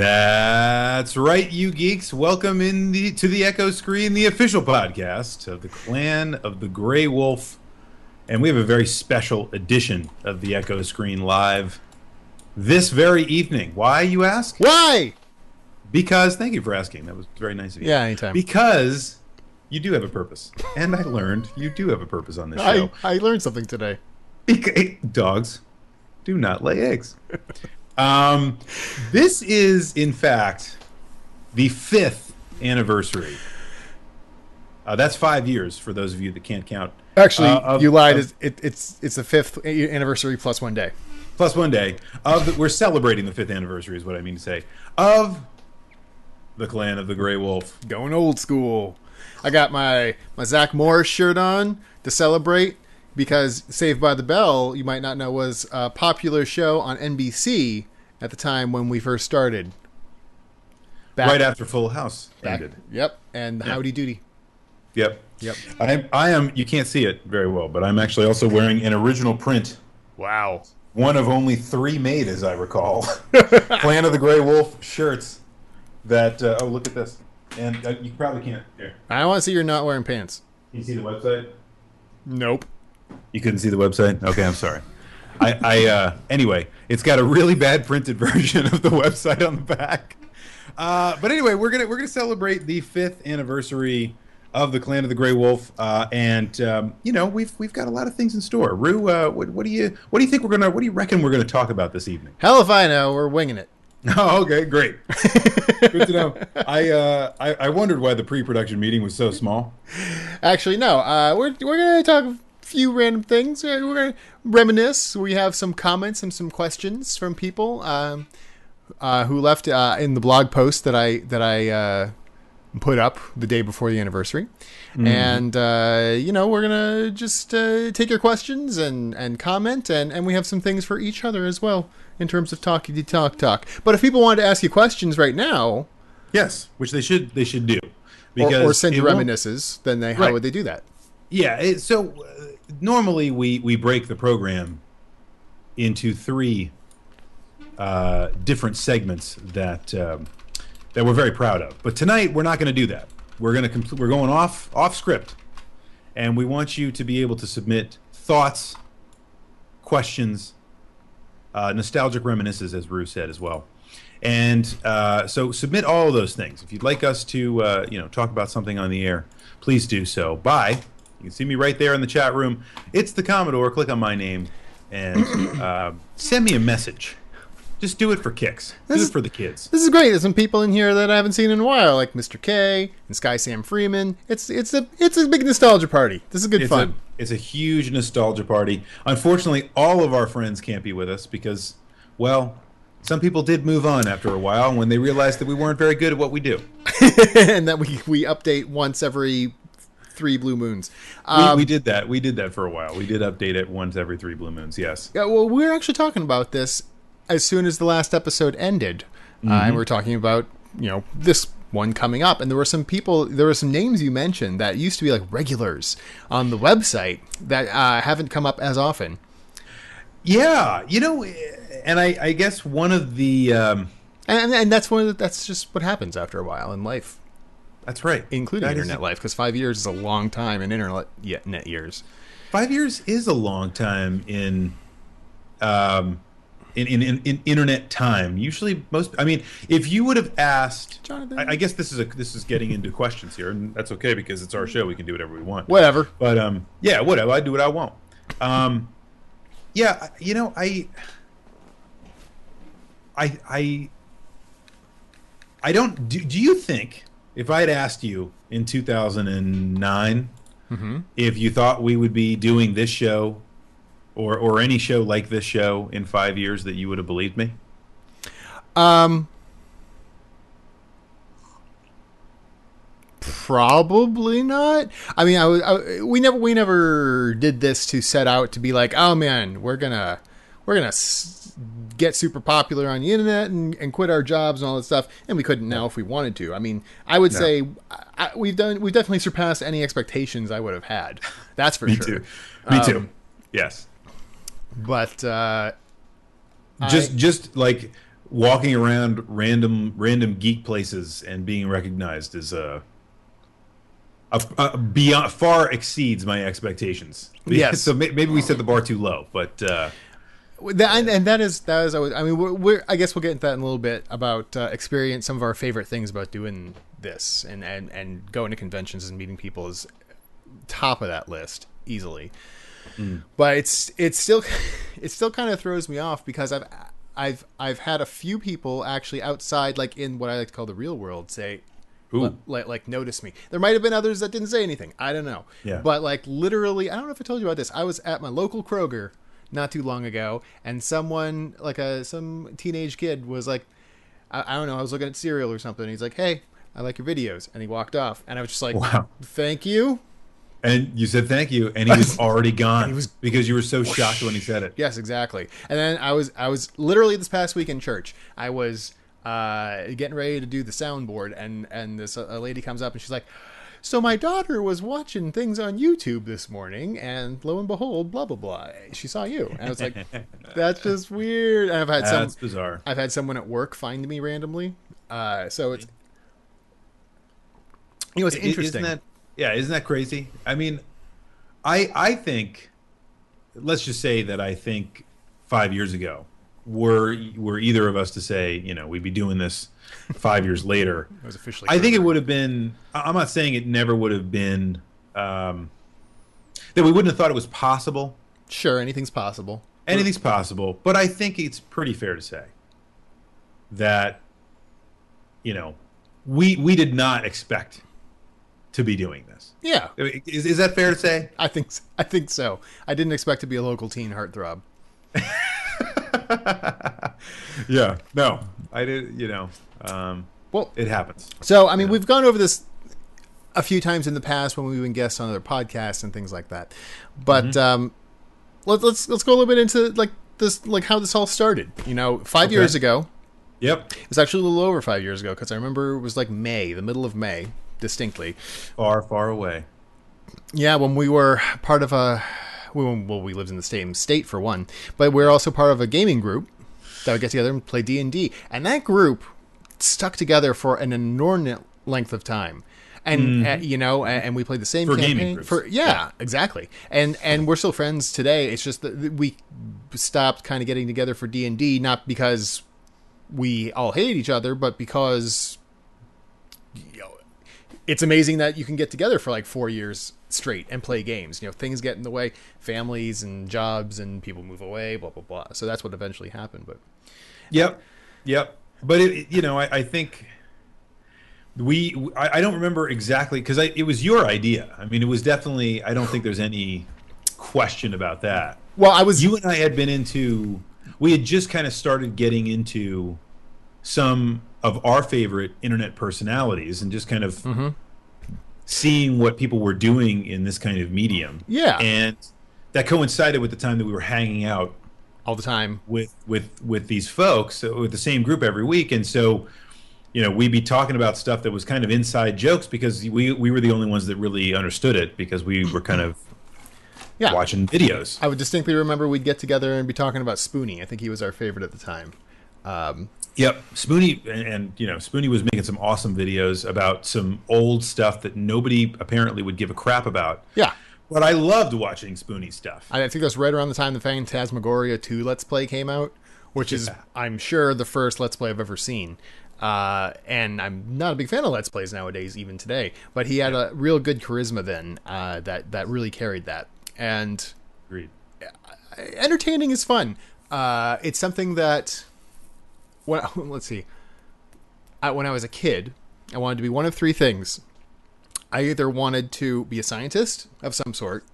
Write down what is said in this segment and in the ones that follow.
That's right, you geeks. Welcome in the to the Echo Screen, the official podcast of the Clan of the Grey Wolf. And we have a very special edition of the Echo Screen live this very evening. Why, you ask? Why? Because, thank you for asking. That was very nice of you. Yeah, anytime. Because you do have a purpose. And I learned you do have a purpose on this show. I, I learned something today. Because, eh, dogs do not lay eggs. Um, this is, in fact, the fifth anniversary. Uh, that's five years for those of you that can't count. Actually, Uh, of- you lied. of- It's- it, it's it's the fifth anniversary plus one day. plus one day of the, we're celebrating the fifth anniversary is what I mean to say of the clan of the Grey Wolf. Going old school. I got my my Zach Morris shirt on to celebrate because Saved by the Bell, you might not know, was a popular show on NBC at the time when we first started. Back, right after Full House back, ended. Yep, and Howdy Doody. Yep. Yep. I am, I am. You can't see it very well, but I'm actually also wearing an original print. Wow. One of only three made, as I recall. Clan of the Grey Wolf shirts. That uh, oh, look at this, and uh, you probably can't. Here, I want to see you're not wearing pants. can you see the website? Nope. You couldn't see the website? Okay, I'm sorry. I, I uh, anyway, it's got a really bad printed version of the website on the back. Uh, but anyway, we're gonna we're gonna celebrate the fifth anniversary of the Clan of the Grey Wolf, uh, and um, you know we've we've got a lot of things in store. Rue, uh, what, what do you what do you think we're gonna what do you reckon we're gonna talk about this evening? Hell if I know. We're winging it. Oh, okay, great. Good to know. I, uh, I I wondered why the pre-production meeting was so small. Actually, no. Uh, we're we're gonna talk few random things. Uh, We're gonna reminisce. We have some comments and some questions from people um, uh, who left uh, in the blog post that I that I uh, put up the day before the anniversary. And uh, you know, we're gonna just uh, take your questions and and comment, and and we have some things for each other as well in terms of talky talk talk. But if people wanted to ask you questions right now, Yes, which they should they should do or, or send you reminiscences, then they how Right. would they do that? Yeah. It, so uh, normally we we break the program into three uh, different segments that um, that we're very proud of. But tonight we're not going to do that. We're going to compl- we're going off off script, and we want you to be able to submit thoughts, questions, uh, nostalgic reminiscences, as Rue said as well. And uh, so submit all of those things. If you'd like us to, uh, you know, talk about something on the air, please do so. By you can see me right there in the chat room. It's the Commodore. Click on my name and uh, send me a message. Just do it for kicks. Do This it is- for the kids. This is great. There's some people in here that I haven't seen in a while, like Mr. K and Sky Sam Freeman. It's it's a it's a big nostalgia party. This is good It's fun. a it's a huge nostalgia party. Unfortunately, all of our friends can't be with us because, well, some people did move on after a while when they realized that we weren't very good at what we do. and that we we update once every three blue moons. We, Um, we did that. We did that for a while. We did update it once every three blue moons. Yes. yeah, well, we were actually talking about this as soon as the last episode ended, uh, and we were talking about you know this one coming up, and there were some people, there were some names you mentioned that used to be like regulars on the website that uh, haven't come up as often. Yeah, you know, and I, I guess one of the um, And, and that's one of the, that's just what happens after a while in life. That's right, including That is- internet life, because five years is a long time in internet yet net years. Five years is a long time in, um, in, in, in, in internet time. Usually, most. I mean, if you would have asked, Jonathan. I, I guess this is a this is getting into questions here, and that's okay because it's our show. We can do whatever we want. Whatever. But um, yeah, whatever. I do what I want. Um, yeah, you know, I, I, I, I don't. Do, do you think if I had asked you in two thousand and nine if you thought we would be doing this show, or or any show like this show in five years, that you would have believed me? Um, probably not. I mean, I, was- I we never we never did this to set out to be like, oh man, we're gonna we're gonna s- get super popular on the internet and, and quit our jobs and all that stuff. And we couldn't now if we wanted to. I mean, I would say I, we've done we've definitely surpassed any expectations I would have had. That's for Me sure. too. Me too. Um, Yes. But uh, just I- just like walking around random random geek places and being recognized is a, a, a beyond far exceeds my expectations. Yes. so maybe we set the bar too low, but uh, That, and, and that is that is always. I mean, we're, we're I guess we'll get into that in a little bit about uh, experience. Some of our favorite things about doing this and and and going to conventions and meeting people is top of that list easily. But it's it's still it still kind of throws me off because I've I've I've had a few people actually outside, like in what I like to call the real world, say. Ooh. Like, like notice me. There might have been others that didn't say anything. I don't know. Yeah. But like literally, I don't know if I told you about this. I was at my local Kroger not too long ago, and someone like a some teenage kid was like, I, I don't know, I was looking at cereal or something. And he's like, "Hey, I like your videos," and he walked off, and I was just like, Wow. thank you." and you said thank you, and he was already gone he was- because you were so shocked when he said it. Yes, exactly. And then I was I was literally this past week in church. I was uh, getting ready to do the soundboard, and and this a lady comes up and she's like. So my daughter was watching things on YouTube this morning, and lo and behold, blah blah blah. She saw you, and I was like, "That's just weird." And I've had some, bizarre. I've had someone at work find me randomly. Uh, so it's you know it's interesting. Isn't that, yeah, isn't that crazy? I mean, I I think let's just say that I think five years ago, were were either of us to say, you know, we'd be doing this five years later, It was officially. I think it would have been. I- I'm not saying it never would have been. Um, that we wouldn't have thought it was possible. Sure, anything's possible. Anything's possible, but I think it's pretty fair to say that you know we we did not expect to be doing this. Yeah, Is, is that fair to say? I think s- I think so. I didn't expect to be a local teen heartthrob. Yeah. No, I did. You know, um, Well, it happens. so I mean, we've gone over this a few times in the past when we've been guests on other podcasts and things like that. But Mm-hmm. um, let, let's let's go a little bit into like this, like how this all started. You know, five Okay. years ago. Yep. It was actually a little over five years ago because I remember it was like May, the middle of May, distinctly. Far, far away. Yeah, when we were part of a, well, well, we lived in the same state for one, but we are also part of a gaming group that would get together and play D and D, and that group stuck together for an inordinate length of time. And uh, you know, and, and we played the same. For gaming campaign groups. for yeah, exactly. And and we're still friends today. It's just that we stopped kind of getting together for D and D, not because we all hate each other, but because you know, it's amazing that you can get together for like four years straight and play games. You know, things get in the way, families and jobs, and people move away, blah blah blah. So that's what eventually happened. But Yep. Yep. But it, you know, I, I think we. I, I don't remember exactly because it was your idea. I mean, it was definitely. I don't think there's any question about that. well, I was You and I had been into. We had just kind of started getting into some of our favorite internet personalities and just kind of Mm-hmm. Seeing what people were doing in this kind of medium. Yeah. And that coincided with the time that we were hanging out all the time. with with with these folks with the same group every week and so you know we'd be talking about stuff that was kind of inside jokes because we we were the only ones that really understood it because we were kind of Yeah. watching videos I would distinctly remember we'd get together and be talking about Spoony. I think he was our favorite at the time. Um, yep spoony and, and you know spoony was making some awesome videos about some old stuff that nobody apparently would give a crap about yeah. but i loved watching spoony stuff I think that's right around the time the Phantasmagoria 2 Let's Play came out, which is, I'm sure, the first Let's Play I've ever seen. Uh, and I'm not a big fan of Let's Plays nowadays, even today. But he had a real good charisma then uh, that, that really carried that. And Agreed. entertaining is fun. Uh, it's something that, when, let's see, I, when I was a kid, I wanted to be one of three things. I either wanted to be a scientist of some sort,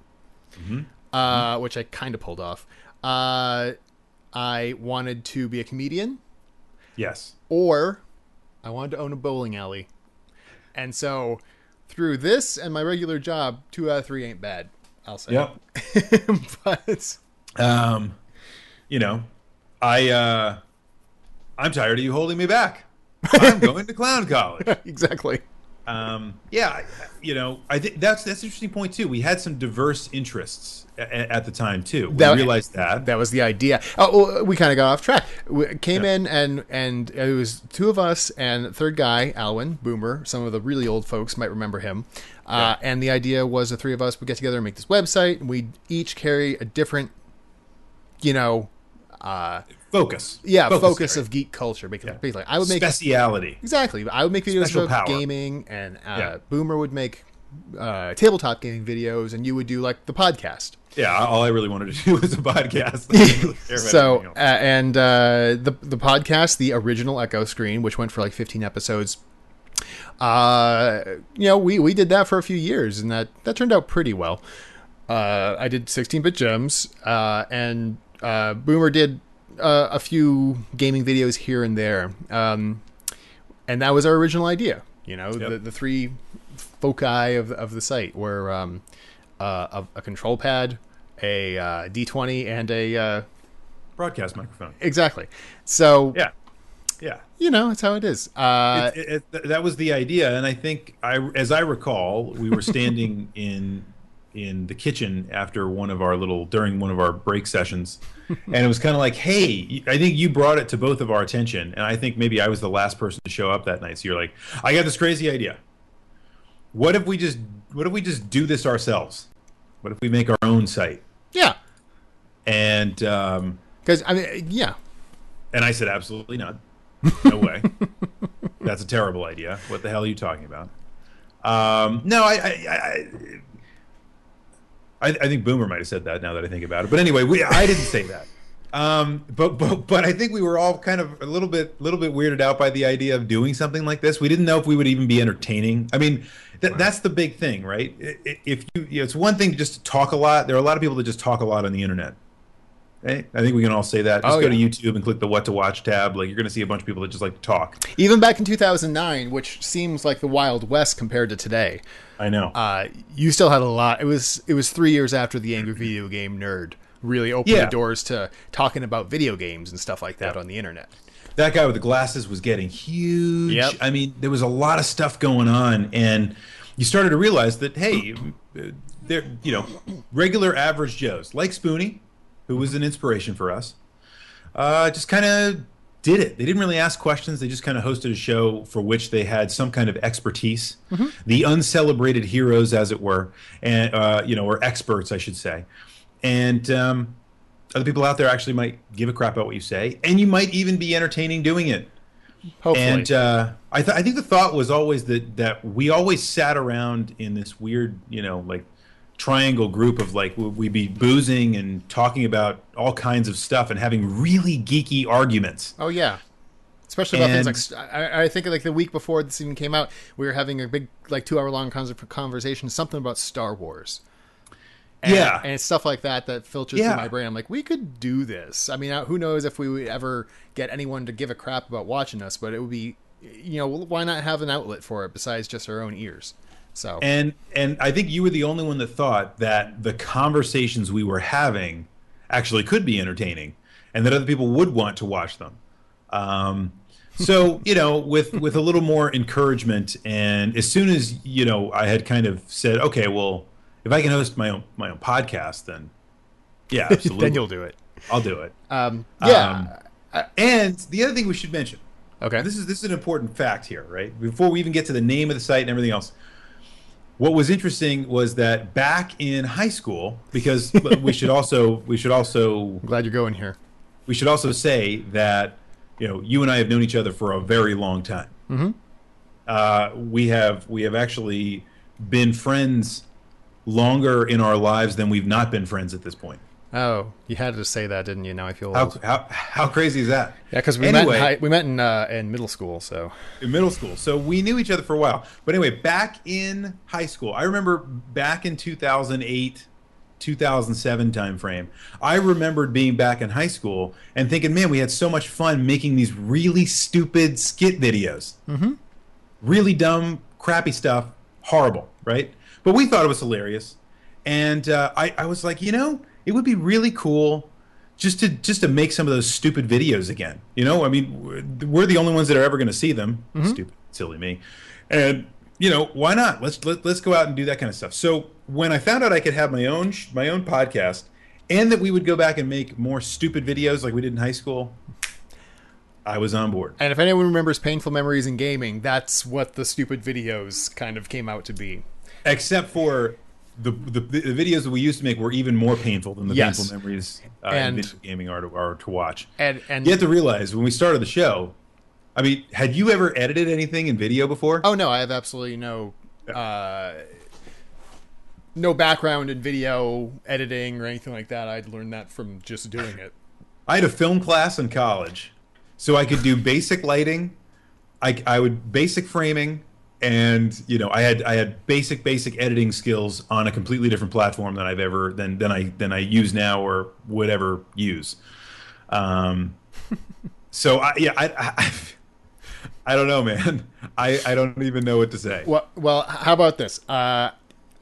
uh, which I kind of pulled off. Uh, I wanted to be a comedian, yes or I wanted to own a bowling alley. And so, through this and my regular job, two out of three ain't bad. I'll say. yep but um you know i uh i'm tired of you holding me back i'm going to clown college exactly. um, yeah, you know, I think that's that's an interesting point too. We had some diverse interests at, at the time too. We That- realized that. That was the idea. Oh, well, we kind of got off track. We came in and and it was two of us and third guy, Alwyn Boomer. Some of the really old folks might remember him. Uh, and the idea was the three of us would get together and make this website, and we'd each carry a different, you know, uh, focus. yeah, focus, area. of geek culture. Because basically, I would make speciality. Exactly. I would make videos Special about power. gaming, and uh, Yeah. Boomer would make uh, tabletop gaming videos, and you would do like the podcast. Yeah, all I really wanted to do was a podcast. Really so, uh, and uh, the the podcast, the original Echo Screen, which went for like 15 episodes. Uh, you know, we we did that for a few years, and that that turned out pretty well. Uh, I did 16-bit gems, uh, and uh, Boomer did uh, a few gaming videos here and there, um, and that was our original idea. You know, Yep. the the three foci of of the site were um, uh, a, a control pad, a uh, D20, and a uh, broadcast microphone. exactly. So Yeah, yeah. you know, it's how it is. Uh, it, it, it- that was the idea, and I think I, as I recall, we were standing in in the kitchen after one of our little during one of our break sessions, and it was kind of like, hey, I think you brought it to both of our attention, and I think maybe I was the last person to show up that night. So you're like, I got this crazy idea. What if we just what if we just do this ourselves? What if we make our own site? yeah, And um, because I mean, yeah, And I said, absolutely not. No way. That's a terrible idea. What the hell are you talking about? Um, no, I, I, I, I, I think Boomer might have said that. Now that I think about it, but anyway, we, I didn't say that. Um, but, but but I think we were all kind of a little bit little bit weirded out by the idea of doing something like this. We didn't know if we would even be entertaining. I mean, th- that's the big thing, right? If you, you know, it's one thing to just talk a lot. There are a lot of people that just talk a lot on the internet. Right? I think we can all say that. Just Oh, go to. YouTube and click the what to watch tab. Like you're going to see a bunch of people that just like to talk. even back in 2009, which seems like the Wild West compared to today, I know. uh, you still had a lot. It was it was three years after the Angry Video Game Nerd really opened Yeah. the doors to talking about video games and stuff like that on the internet. that guy with the glasses was getting huge. Yep. I mean, there was a lot of stuff going on, and you started to realize that hey, uh, they're you know regular average Joes like Spoony, who was an inspiration for us, uh, just kind of did it. They didn't really ask questions. They just kind of hosted a show for which they had some kind of expertise, the uncelebrated heroes, as it were, and uh, you know, or experts, I should say, and. Um, other people out there actually might give a crap about what you say, and you might even be entertaining doing it. Hopefully, And uh, I, th- I think the thought was always that that we always sat around in this weird, you know, like triangle group of like we'd be boozing and talking about all kinds of stuff and having really geeky arguments. oh yeah. Especially about things like I, I think like the week before this even came out, we were having a big like two hour long conversation, something about Star Wars. And, Yeah. and it's stuff like that that filters Yeah. through my brain. I'm like, we could do this. I mean, uh, who knows if we would ever get anyone to give a crap about watching us, but it would be, you know, why not have an outlet for it besides just our own ears? So And and I think you were the only one that thought that the conversations we were having actually could be entertaining, and that other people would want to watch them. Um, so you know, with with a little more encouragement, and as soon as you know, I had kind of said, okay, well, if I can host my own my own podcast, then yeah, absolutely, then you'll do it. I'll do it. Um, yeah. And the other thing we should mention okay. this is this is an important fact here, right? Before we even get to the name of the site and everything else, what was interesting was that back in high school, because we should also we should also I'm glad you're going here. we should also say that you know you and I have known each other for a very long time. Mm-hmm. Uh, we have we have actually been friends longer in our lives than we've not been friends at this point. Oh, you had to say that, didn't you? Now I feel How old. how, how crazy is that? Yeah, because we Anyway. met in high, we met in uh, in middle school. So in middle school. So we knew each other for a while. But anyway, back in high school, I remember back in 2008, 2007 timeframe, I remembered being back in high school and thinking, man, we had so much fun making these really stupid skit videos. Mm-hmm. Really dumb, crappy stuff. Horrible, right? But we thought it was hilarious. And uh, I, I was like, you know, it would be really cool just to just to make some of those stupid videos again. You know, I mean, we're, we're the only ones that are ever going to see them. Mm-hmm. Stupid, silly me. And you know, why not? Let's let, let's go out and do that kind of stuff. So when I found out I could have my own sh- my own podcast, and that we would go back and make more stupid videos like we did in high school, I was on board. And if anyone remembers painful memories in gaming, that's what the stupid videos kind of came out to be. Except for the the, the videos that we used to make were even more painful than the Yes. painful memories uh, And- in gaming are to, are to watch. And and You have to realize when we started the show. I mean, had you ever edited anything in video before? oh no, I have absolutely no uh, no background in video editing or anything like that. I'd learned that from just doing it. I had a film class in college, so I could do basic lighting. I, I would basic framing, and you know, I had I had basic basic editing skills on a completely different platform than I've ever than than I than I use now or would ever use. Um, so I yeah I. I I don't know, man. I, I don't even know what to say. Well, well, how about this? Uh,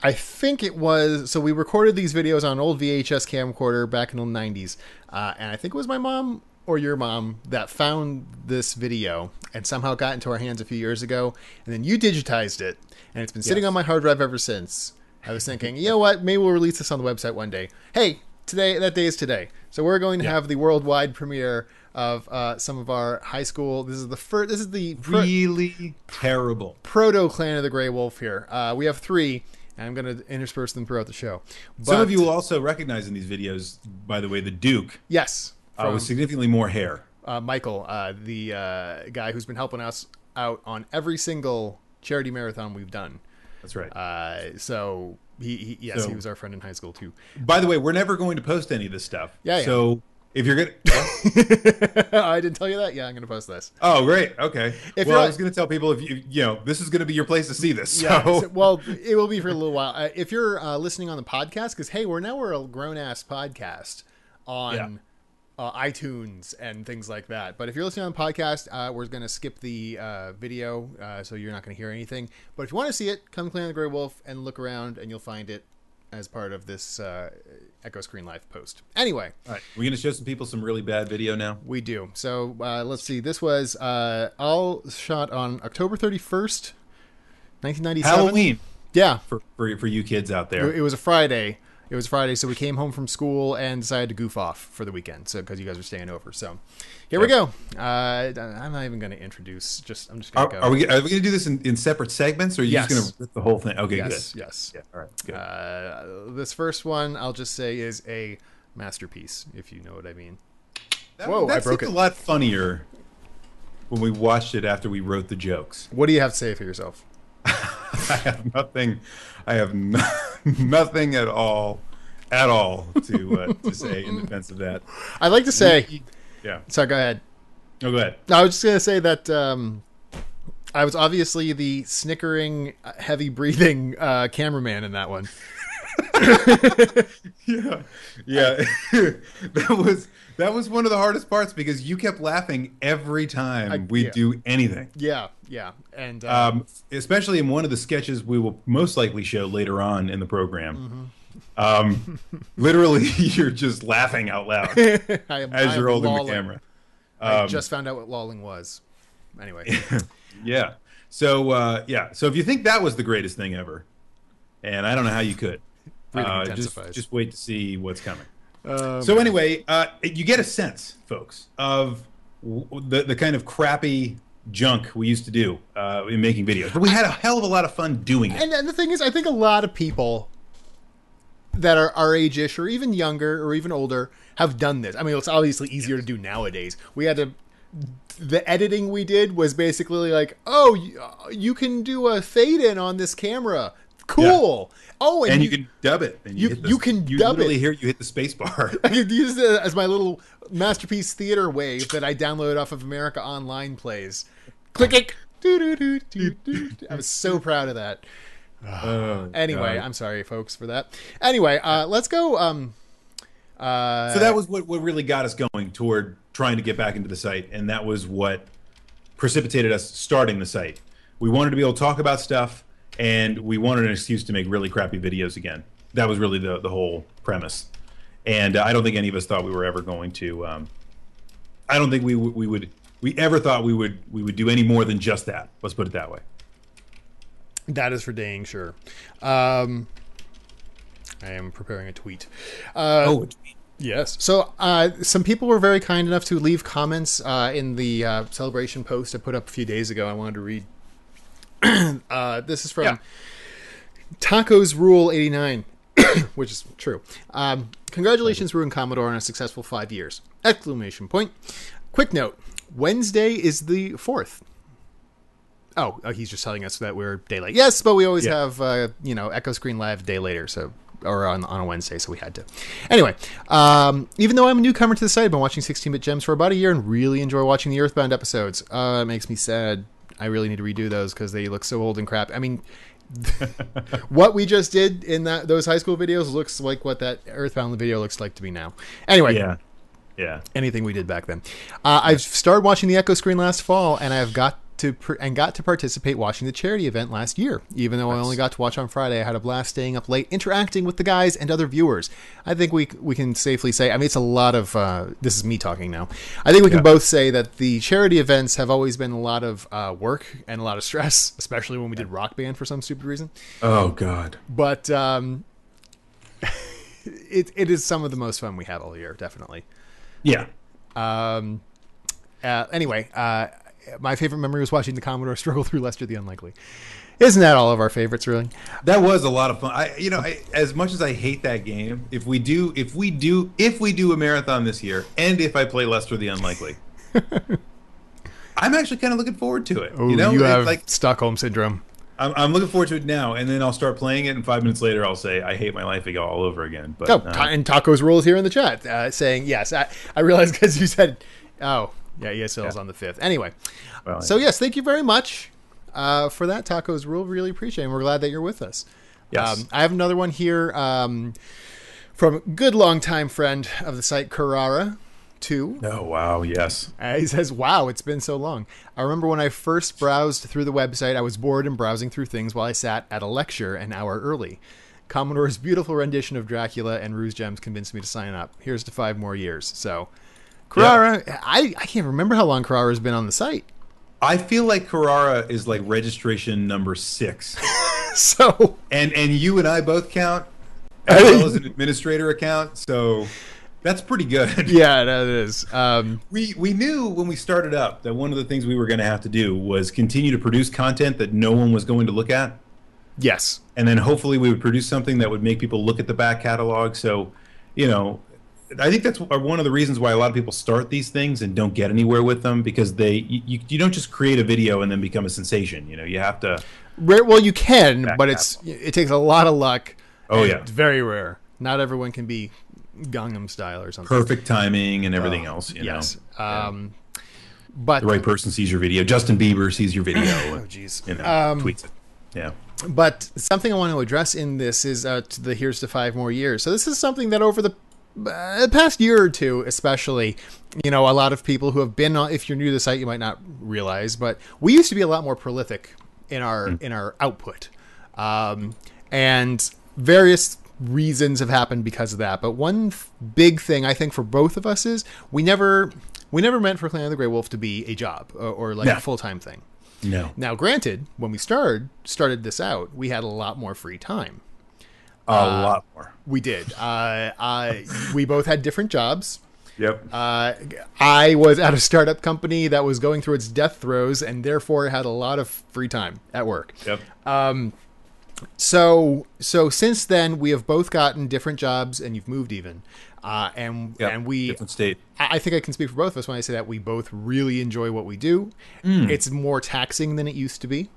I think it was so we recorded these videos on an old VHS camcorder back in the '90s, uh, and I think it was my mom or your mom that found this video and somehow got into our hands a few years ago, and then you digitized it, and it's been sitting Yes. on my hard drive ever since. I was thinking, you know what? Maybe we'll release this on the website one day. Hey, today that day is today, so we're going to Yeah. have the worldwide premiere of uh, some of our high school. This is the first. This is the fir- Really terrible. proto clan of the Grey Wolf here. Uh, we have three, and I'm going to intersperse them throughout the show. Some of you will also recognize in these videos, by the way, the Duke yes, uh, from with significantly more hair. uh, Michael, uh, the uh, guy who's been helping us out on every single charity marathon we've done. That's right. Uh, so he, he yes, So- he was our friend in high school too. By the way, we're never going to post any of this stuff. Yeah, yeah. So if you're gonna, I didn't tell you that. Yeah, I'm going to post this. oh great, okay. If well, I was going to tell people if you, you know, this is going to be your place to see this. So, Yeah. so- well, it will be for a little while. Uh, if you're uh, listening on the podcast, because hey, we're now we're a grown ass podcast on Yeah. Uh, iTunes and things like that. But if you're listening on the podcast, uh, we're going to skip the uh, video, uh, so you're not going to hear anything. But if you want to see it, come to Clan the Grey Wolf and look around, and you'll find it as part of this uh, Echo Screen Live post. Anyway, all right, we're going to show some people some really bad video now. we do. So uh, let's see. This was uh, all shot on October 31st, 1997. Halloween Yeah, for, for for you kids out there. It was a Friday. It was Friday, so we came home from school and decided to goof off for the weekend. So because you guys were staying over, so here we go. Uh, I'm not even going to introduce. Just I'm just going to go. are we are we going to do this in, in separate segments, or are you Yes. just going to rip the whole thing? Okay, Yes, good. yes. Yeah, all right, good. Uh, this first one, I'll just say, is a masterpiece, if you know what I mean. that, whoa, that I broke it. a lot funnier when we watched it after we wrote the jokes. What do you have to say for yourself? I have nothing. I have no, nothing at all, at all to uh, to say in defense of that. I'd like to say. Yeah. Sorry, go ahead. No, go ahead. I was just going to say that um, I was obviously the snickering, heavy breathing uh, cameraman in that one. Yeah, yeah. that was that was one of the hardest parts because you kept laughing every time I- we yeah. do anything. Yeah, yeah, and uh, Um, especially in one of the sketches we will most likely show later on in the program. Mm-hmm. Um, literally, you're just laughing out loud I am, as I you're holding lolling. the camera. I Um, just found out what lolling was. Anyway, Yeah. So uh, yeah. So if you think that was the greatest thing ever, and I don't know how you could, uh, just just wait to see what's coming. Um, So anyway, uh, you get a sense, folks, of w- the the kind of crappy junk we used to do uh, in making videos, but we had a hell of a lot of fun doing it. and, and the thing is, I think a lot of people that are our age-ish or even younger or even older have done this. I mean, it's obviously easier to do nowadays. We had to. The editing we did was basically like, oh, you, you can do a fade in on this camera. Cool. Oh, and, and you, you can dub it. And you- hit the- you can you dub literally it. hear you hit the space bar. I could use it as my little masterpiece theater wave that I downloaded off of America Online plays. Click it. I was so proud of that. Oh, Anyway, God. I'm sorry, folks, for that. Anyway, uh, let's go. Um, uh, so that was what, what really got us going toward trying to get back into the site, and that was what precipitated us starting the site. We wanted to be able to talk about stuff, and we wanted an excuse to make really crappy videos again. That was really the the whole premise. And uh, I don't think any of us thought we were ever going to. Um, I don't think we w- we would we ever thought we would we would do any more than just that. Let's put it that way. That is for dang sure. Um, I am preparing a tweet. Uh, Oh, Yes. So, uh, some people were very kind enough to leave comments uh, in the uh, celebration post I put up a few days ago. I wanted to read. uh, this is from Yeah. Tacos Rule 89, which is true. Um, congratulations, Ruin Commodore, on a successful five years! Exclamation point. Quick note Wednesday is the 4th. Oh, uh, he's just telling us that we're day late. Yes, but we always Yeah. have, uh, you know, Echo Screen Live day later, so or on, on a Wednesday, so we had to. Anyway, um, even though I'm a newcomer to the site, I've been watching 16-bit gems for about a year and really enjoy watching the Earthbound episodes. Uh, it makes me sad. I really need to redo those because they look so old and crap. I mean, what we just did in that those high school videos looks like what that Earthbound video looks like to me now. Anyway, yeah, yeah. anything we did back then. Uh, I've started watching the Echo Screen last fall, and I've got to pr- and got to participate watching the charity event last year. Even though I only got to watch on Friday, I had a blast staying up late, interacting with the guys and other viewers. I think we we can safely say. I mean, it's a lot of. Uh, this is me talking now. I think we can both say that the charity events have always been a lot of uh, work and a lot of stress, especially when we did Rock Band for some stupid reason. Oh God. But um, it it is some of the most fun we have all year, definitely. Yeah. Um, uh, anyway, uh, my favorite memory was watching the Commodore struggle through Lester the Unlikely. Isn't that all of our favorites, really? That was a lot of fun. I, you know, I, as much as I hate that game, if we do, if we do, if we do a marathon this year, and if I play Lester the Unlikely, I'm actually kind of looking forward to it. Oh, you know, you have like Stockholm syndrome. I'm, I'm looking forward to it now, and then I'll start playing it, and five minutes later, I'll say I hate my life again all over again. But Oh, uh, and Tacos rules here in the chat uh, saying yes. I, I realized because you said, oh, yeah, ESL's Yeah. on the fifth. Anyway, well, so yes, thank you very much uh, for that Tacos rule. Really appreciate it. And we're glad that you're with us. Yes. Um, I have another one here um, from good longtime friend of the site, Carrara. Two. oh wow, yes. Uh, he says, "Wow, it's been so long. I remember when I first browsed through the website. I was bored and browsing through things while I sat at a lecture an hour early. Commodore's beautiful rendition of Dracula and Rue's Gems convinced me to sign up. Here's to five more years. So, Carrara, I, I can't remember how long Carrara's been on the site. I feel like Carrara is like registration number six, So, and and you and I both count as well as an administrator account, so that's pretty good. yeah, that is. Um, We we knew when we started up that one of the things we were going to have to do was continue to produce content that no one was going to look at, yes. and then hopefully we would produce something that would make people look at the back catalog. So, you know, I think that's one of the reasons why a lot of people start these things and don't get anywhere with them because they you, you don't just create a video and then become a sensation. You know, you have to. Rare, well, you can, but it's it takes a lot of luck. Oh, and yeah. it's very rare. Not everyone can be Gangnam Style or something. Perfect timing and everything else. You yes. know, Um, but the right person sees your video. Justin Bieber sees your video. oh, jeez. you know, Um, tweets it. Yeah. But something I want to address in this is uh, to the here's to five more years. So this is something that over the uh, past year or two, especially, you know, a lot of people who have been on. If you're new to the site, you might not realize, but we used to be a lot more prolific in our in our output, um, and various reasons have happened because of that. But one f- big thing I think for both of us is we never we never meant for Clan of the Grey Wolf to be a job or, or like No. a full time thing. No. Now, granted, when we started started this out, we had a lot more free time. A lot more. We did. Uh, I, we both had different jobs. Yep. Uh, I was at a startup company that was going through its death throes, and therefore had a lot of free time at work. yep. Um, So, so since then, we have both gotten different jobs, and you've moved even. Uh, and Yep. and we different state. I I think I can speak for both of us when I say that we both really enjoy what we do. It's more taxing than it used to be.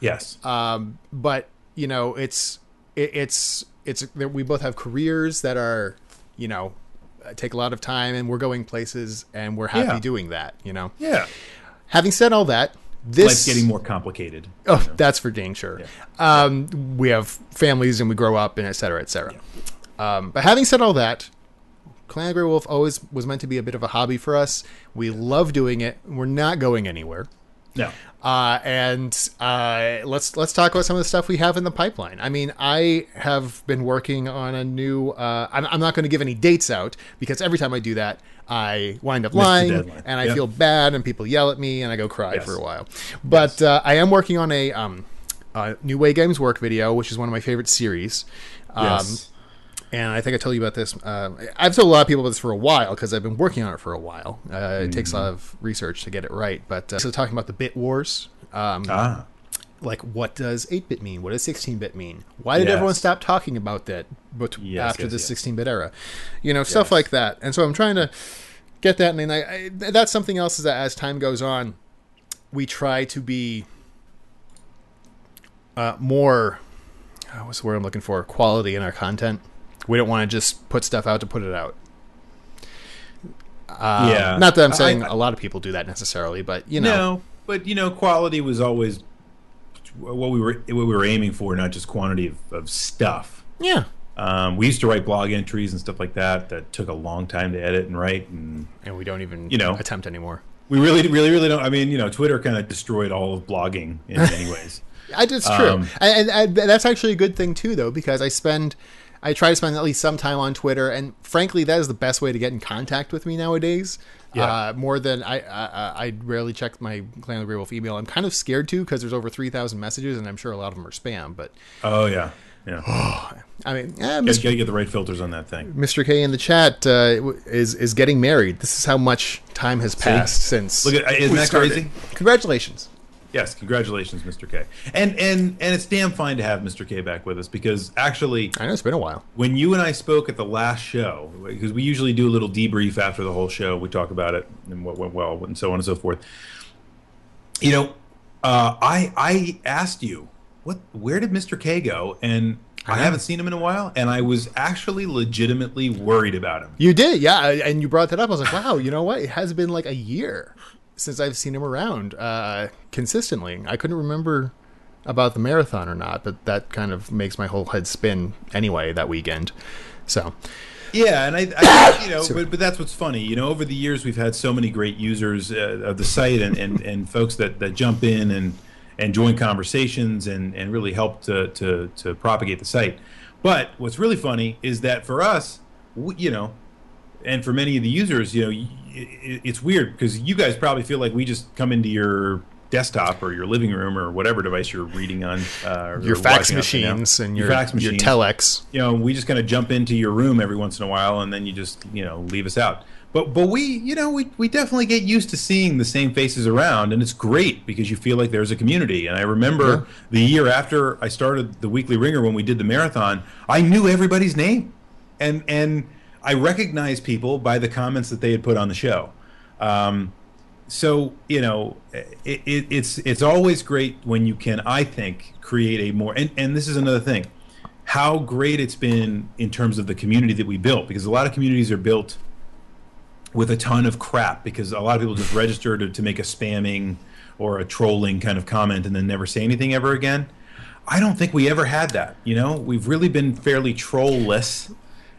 Yes. um, but you know it's it, it's it's that we both have careers that are you know uh, take a lot of time and we're going places and we're happy Yeah. doing that you know yeah. having said all that this Life's getting more complicated. oh that's for dang sure um, we have families and we grow up and et cetera et cetera um, but having said all that Clan Grey Wolf always was meant to be a bit of a hobby for us. We love doing it. We're not going anywhere. No. Uh, and uh, let's let's talk about some of the stuff we have in the pipeline. I mean, I have been working on a new. Uh, I'm, I'm not going to give any dates out because every time I do that, I wind up lying and I Yep. feel bad, and people yell at me, and I go cry Yes. for a while. But uh, I am working on a um, uh, New Way Games Work video, which is one of my favorite series. Um, Yes. And I think I told you about this. Uh, I've told a lot of people about this for a while because I've been working on it for a while. Uh, It takes a lot of research to get it right. But uh, so talking about the bit wars, um, ah. like what does 8-bit mean? What does 16-bit mean? Why did Yes. everyone stop talking about that but Yes, after yes, the yes. 16-bit era? You know, stuff like that. And so I'm trying to get that. And I, I, that's something else is that as time goes on, we try to be uh, more, uh, what's the word I'm looking for? Quality in our content. We don't want to just put stuff out to put it out. Um, Yeah. Not that I'm saying I- a lot of people do that necessarily, but you know. No, but you know, quality was always what we were what we were aiming for, not just quantity of, of stuff. Yeah. Um, we used to write blog entries and stuff like that that took a long time to edit and write, and And we don't even You know. attempt anymore. we really, really, really don't. I mean, you know, Twitter kind of destroyed all of blogging in many ways. I, it's true, Um, and, and, and that's actually a good thing too, though, because I spend, I try to spend at least some time on Twitter, and frankly, that is the best way to get in contact with me nowadays. Yeah. Uh, more than I, I, I rarely check my Clan of the Grey Wolf email. I'm kind of scared to because there's over three thousand messages, and I'm sure a lot of them are spam. But Oh yeah, yeah. I mean, eh, Gotta, Mr. gotta get the right filters on that thing. Mr. K in the chat uh, is is getting married. This is how much time has passed since. Look at isn't that started. crazy? Congratulations. Yes, congratulations, Mr. K. And and and it's damn fine to have Mr. K back with us because actually, I know it's been a while. when you and I spoke at the last show, because we usually do a little debrief after the whole show, we talk about it and what went well and so on and so forth. You know, uh, I I asked you what where did Mr. K go, and I, know. haven't seen him in a while, and I was actually legitimately worried about him. You did, yeah, and you brought that up. I was like, wow, you know what? It has been like a year since I've seen him around uh, consistently. I couldn't remember about the marathon or not, but that kind of makes my whole head spin anyway that weekend. So, Yeah, and I, I you know, but, but that's what's funny. You know, over the years we've had so many great users uh, of the site and, and, and folks that, that jump in and, and join conversations and, and really help to, to, to propagate the site. But what's really funny is that for us, we, you know, and for many of the users, you know, it, it's weird because you guys probably feel like we just come into your desktop or your living room or whatever device you're reading on. Uh, your fax machines and Your your, fax your telex. you know, we just kind of jump into your room every once in a while, and then you just, you know, leave us out. But but we, you know, we, we definitely get used to seeing the same faces around, and it's great because you feel like there's a community. And I remember Yeah. the year after I started the Weekly Ringer when we did the marathon, I knew everybody's name, and and I recognized people by the comments that they had put on the show. Um, so you know it, it, it's it's always great when you can i think create a more and, and this is another thing how great it's been in terms of the community that we built because a lot of communities are built with a ton of crap because a lot of people just register to, to make a spamming or a trolling kind of comment and then never say anything ever again i don't think we ever had that you know we've really been fairly trollless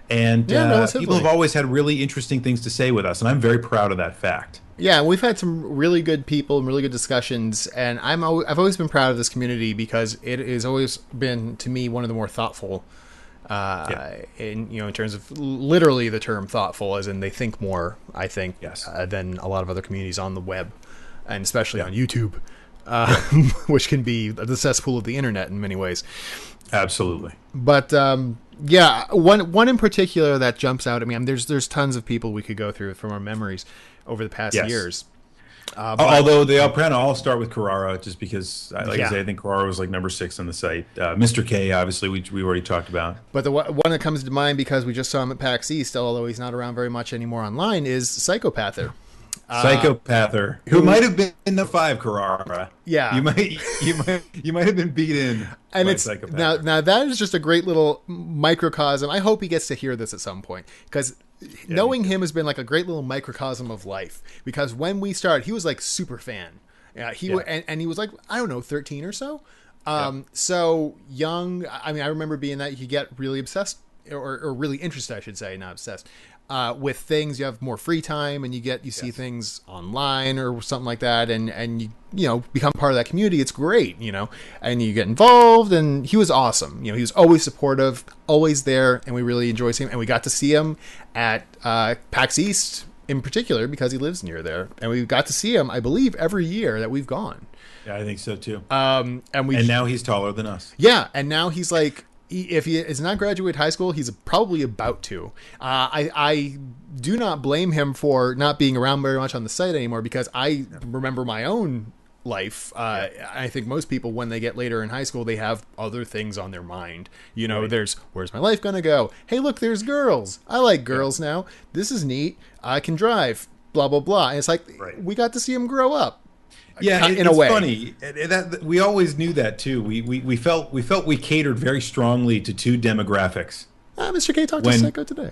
and Yeah, uh, people have always had really interesting things to say with us and i'm very proud of that fact Yeah, we've had some really good people and really good discussions, and I'm al- I've always been proud of this community because it has always been to me one of the more thoughtful. Uh, Yeah. in you know, in terms of literally the term thoughtful, as in they think more, I think, Yes. uh, than a lot of other communities on the web, and especially on YouTube, uh, which can be the cesspool of the internet in many ways. absolutely But um, yeah, one one in particular that jumps out at me. I mean, there's there's tons of people we could go through from our memories over the past Yes. years. Uh, Al- Although they all kind of all start with Carrara, just because, uh, like Yeah. I say, I think Carrara was like number six on the site. Uh, Mr. K, obviously, we we already talked about. But the one one that comes to mind because we just saw him at PAX East, although he's not around very much anymore online, is Psychopather. Uh, Psychopather, who might have been in the five Carrara. Yeah. you might you might you might have been beat in. And by it's Psychopather. now now that is just a great little microcosm. I hope he gets to hear this at some point because knowing him has been like a great little microcosm of life. Because when we started, he was like super fan. Yeah, he Yeah. wa- and, and he was like I don't know, thirteen or so. Um, so young. I mean, I remember being that you get really obsessed or, or really interested, I should say, not obsessed. Uh, with things, you have more free time, and you get you see Yes. things online or something like that, and and you you know become part of that community. It's great, you know, and you get involved. And he was awesome. You know, he was always supportive, always there, and we really enjoyed seeing him. And we got to see him at uh, PAX East in particular because he lives near there, and we got to see him, I believe, every year that we've gone. Yeah, I think so too. Um, and we and now he's taller than us. Yeah, and now he's like, if he is not graduate high school, he's probably about to. Uh, I I do not blame him for not being around very much on the site anymore because I remember my own life. Uh, I think most people, when they get later in high school, they have other things on their mind. You know, Right. there's where's my life gonna go? Hey, look, there's girls. I like girls now. This is neat. I can drive. Blah blah blah. And it's like Right. we got to see him grow up. Yeah, in a way. it's funny. That, we always knew that too. We, we we felt we felt we catered very strongly to two demographics Ah, Mr. K talked When- to Psycho today.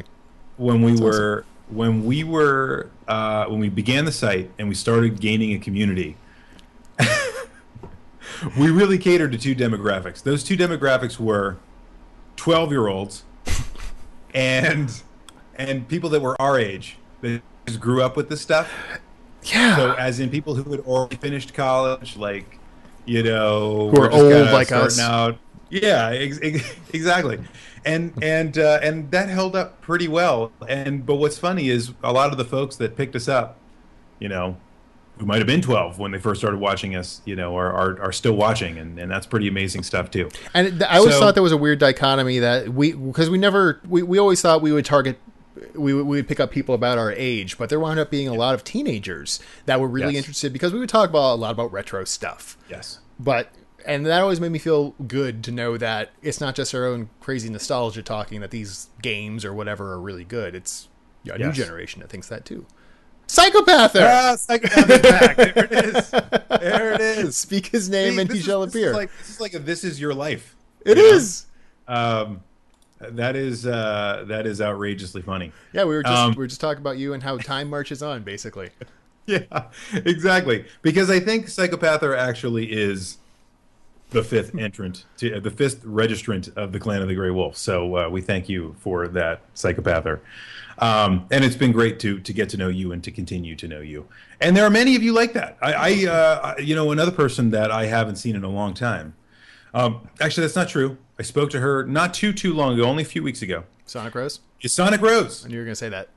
when we were when we were uh, when we began the site and we started gaining a community. we really catered to two demographics. Those two demographics were twelve year olds and and people that were our age that just grew up with this stuff. Yeah. So, as in people who had already finished college, like you know, Who are were old like us. Out. Yeah, ex- ex- exactly. And and uh, and that held up pretty well. And but what's funny is a lot of the folks that picked us up, you know, who might have been 12 when they first started watching us, you know, are are, are still watching, and, and that's pretty amazing stuff too. And th- I always So- thought there was a weird dichotomy that we because we never we, we always thought we would target we would, we would pick up people about our age, but there wound up being a lot of teenagers that were really Yes. interested because we would talk about a lot about retro stuff. Yes. But and that always made me feel good to know that it's not just our own crazy nostalgia talking that these games or whatever are really good. It's a new generation that thinks that too. Psychopather. Ah, Psychopath is back. There it is. There it is. Speak his name See, and he is- shall appear. Is like, this is like a "This Is Your Life." It you is. Um, that is uh, that is outrageously funny. Yeah, we were just Um, we were just talking about you and how time marches on, basically. Yeah, exactly. Because I think Psychopather actually is the fifth entrant, to, uh, the fifth registrant of the Clan of the Grey Wolf. So uh, we thank you for that, Psychopather. Um, and it's been great to to get to know you and to continue to know you. And there are many of you like that. I, I uh, I- you know, another person that I haven't seen in a long time. Um, actually, that's not true. I spoke to her not too too long ago, only a few weeks ago. Sonic Rose. It's Sonic Rose. And you were gonna say that.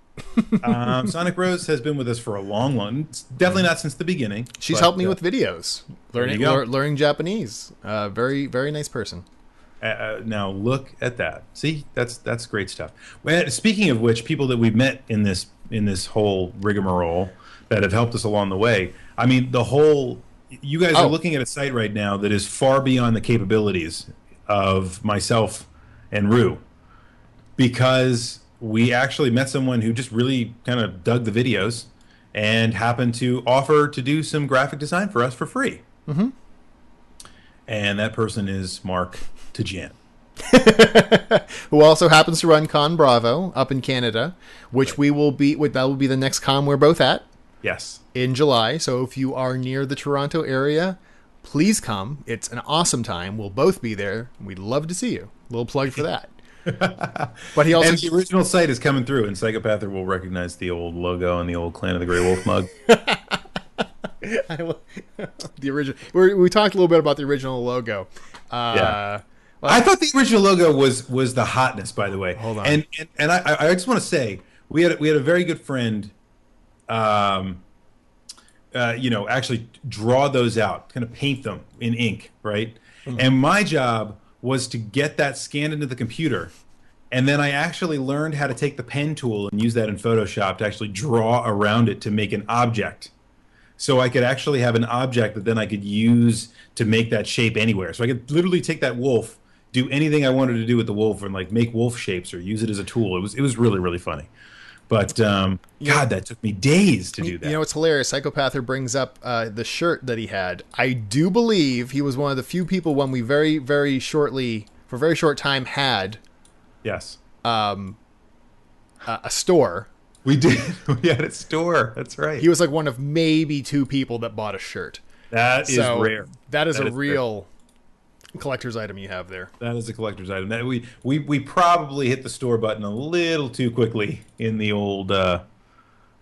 um, Sonic Rose has been with us for a long, long. It's definitely not since the beginning. She's but, helped me uh, with videos, learning lear- learning Japanese. Uh, very very nice person. Uh, uh, now look at that. See, that's that's great stuff. Well, speaking of which, people that we've met in this in this whole rigmarole that have helped us along the way. I mean, the whole. You guys Oh. are looking at a site right now that is far beyond the capabilities of myself and Rue, because we actually met someone who just really kind of dug the videos and happened to offer to do some graphic design for us for free. Mm-hmm. And that person is Mark Tajan. Who also happens to run Con Bravo up in Canada, which we will be. That will be the next con we're both at Yes. in July. So if you are near the Toronto area, please come. It's an awesome time. We'll both be there. We'd love to see you. little plug for that. but he also And the original site is coming through, and Psychopather will recognize the old logo and the old Clan of the Grey Wolf mug. The original. We, we talked a little bit about the original logo. Uh, Yeah. I thought the original logo was was the hotness, by the way. Hold on. And and, and I, I just want to say we had we had a very good friend, um, uh, you know, actually draw those out, kind of paint them in ink, right? And my job was to get that scanned into the computer. And then I actually learned how to take the pen tool and use that in Photoshop to actually draw around it to make an object. So I could actually have an object that then I could use to make that shape anywhere. So I could literally take that wolf, do anything I wanted to do with the wolf, and like make wolf shapes or use it as a tool. It was it was really really funny. But um, God, that took me days to do that. You know what's hilarious? Psychopather brings up uh, the shirt that he had. I do believe he was one of the few people when we very, very shortly, for a very short time, had yes, um, a, a store. we did. we had a store. That's right. He was like one of maybe two people that bought a shirt. that is so rare. That is That a is real collector's item you have there. That is a collector's item. That we we we probably hit the store button a little too quickly in the old uh,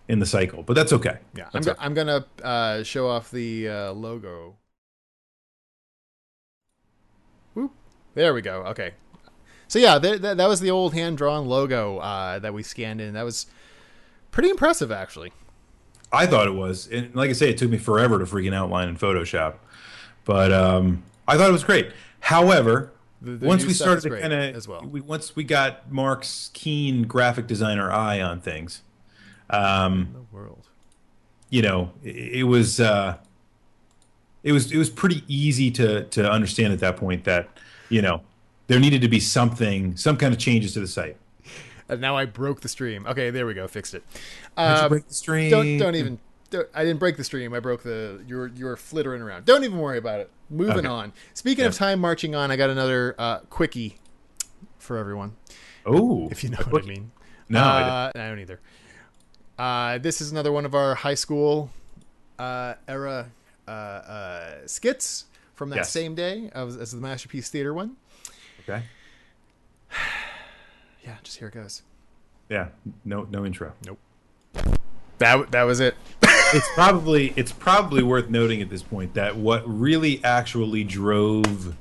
in the cycle, but that's okay. Yeah, I'm, go-. I'm gonna uh, show off the uh, logo. Whoop. There we go. Okay. So yeah, th- th- that was the old hand drawn logo uh, that we scanned in. That was pretty impressive, actually. I thought it was, and like I say, it took me forever to freaking outline in Photoshop. but um, I thought it was great. However, The- the once we started to kind of as well. we, once we got Mark's keen graphic designer eye on things, um, the world. you know, it, it was uh, it was it was pretty easy to to understand at that point that you know there needed to be something, some kind of changes to the site. And now I broke the stream. Okay, there we go. Fixed it. Uh, break the stream? don't don't even. I didn't break the stream. I broke the. You're you're flittering around. Don't even worry about it. Moving Okay. on. Speaking of time marching on, I got another uh, quickie for everyone. Oh, If you know what I mean. No, I uh, I don't either. Uh, this is another one of our high school uh, era uh, uh, skits from that Yes. same day as, as the Masterpiece Theater one. Okay. Yeah, just here it goes. Yeah. No. No intro. That that was it. it's probably it's probably worth noting at this point that what really actually drove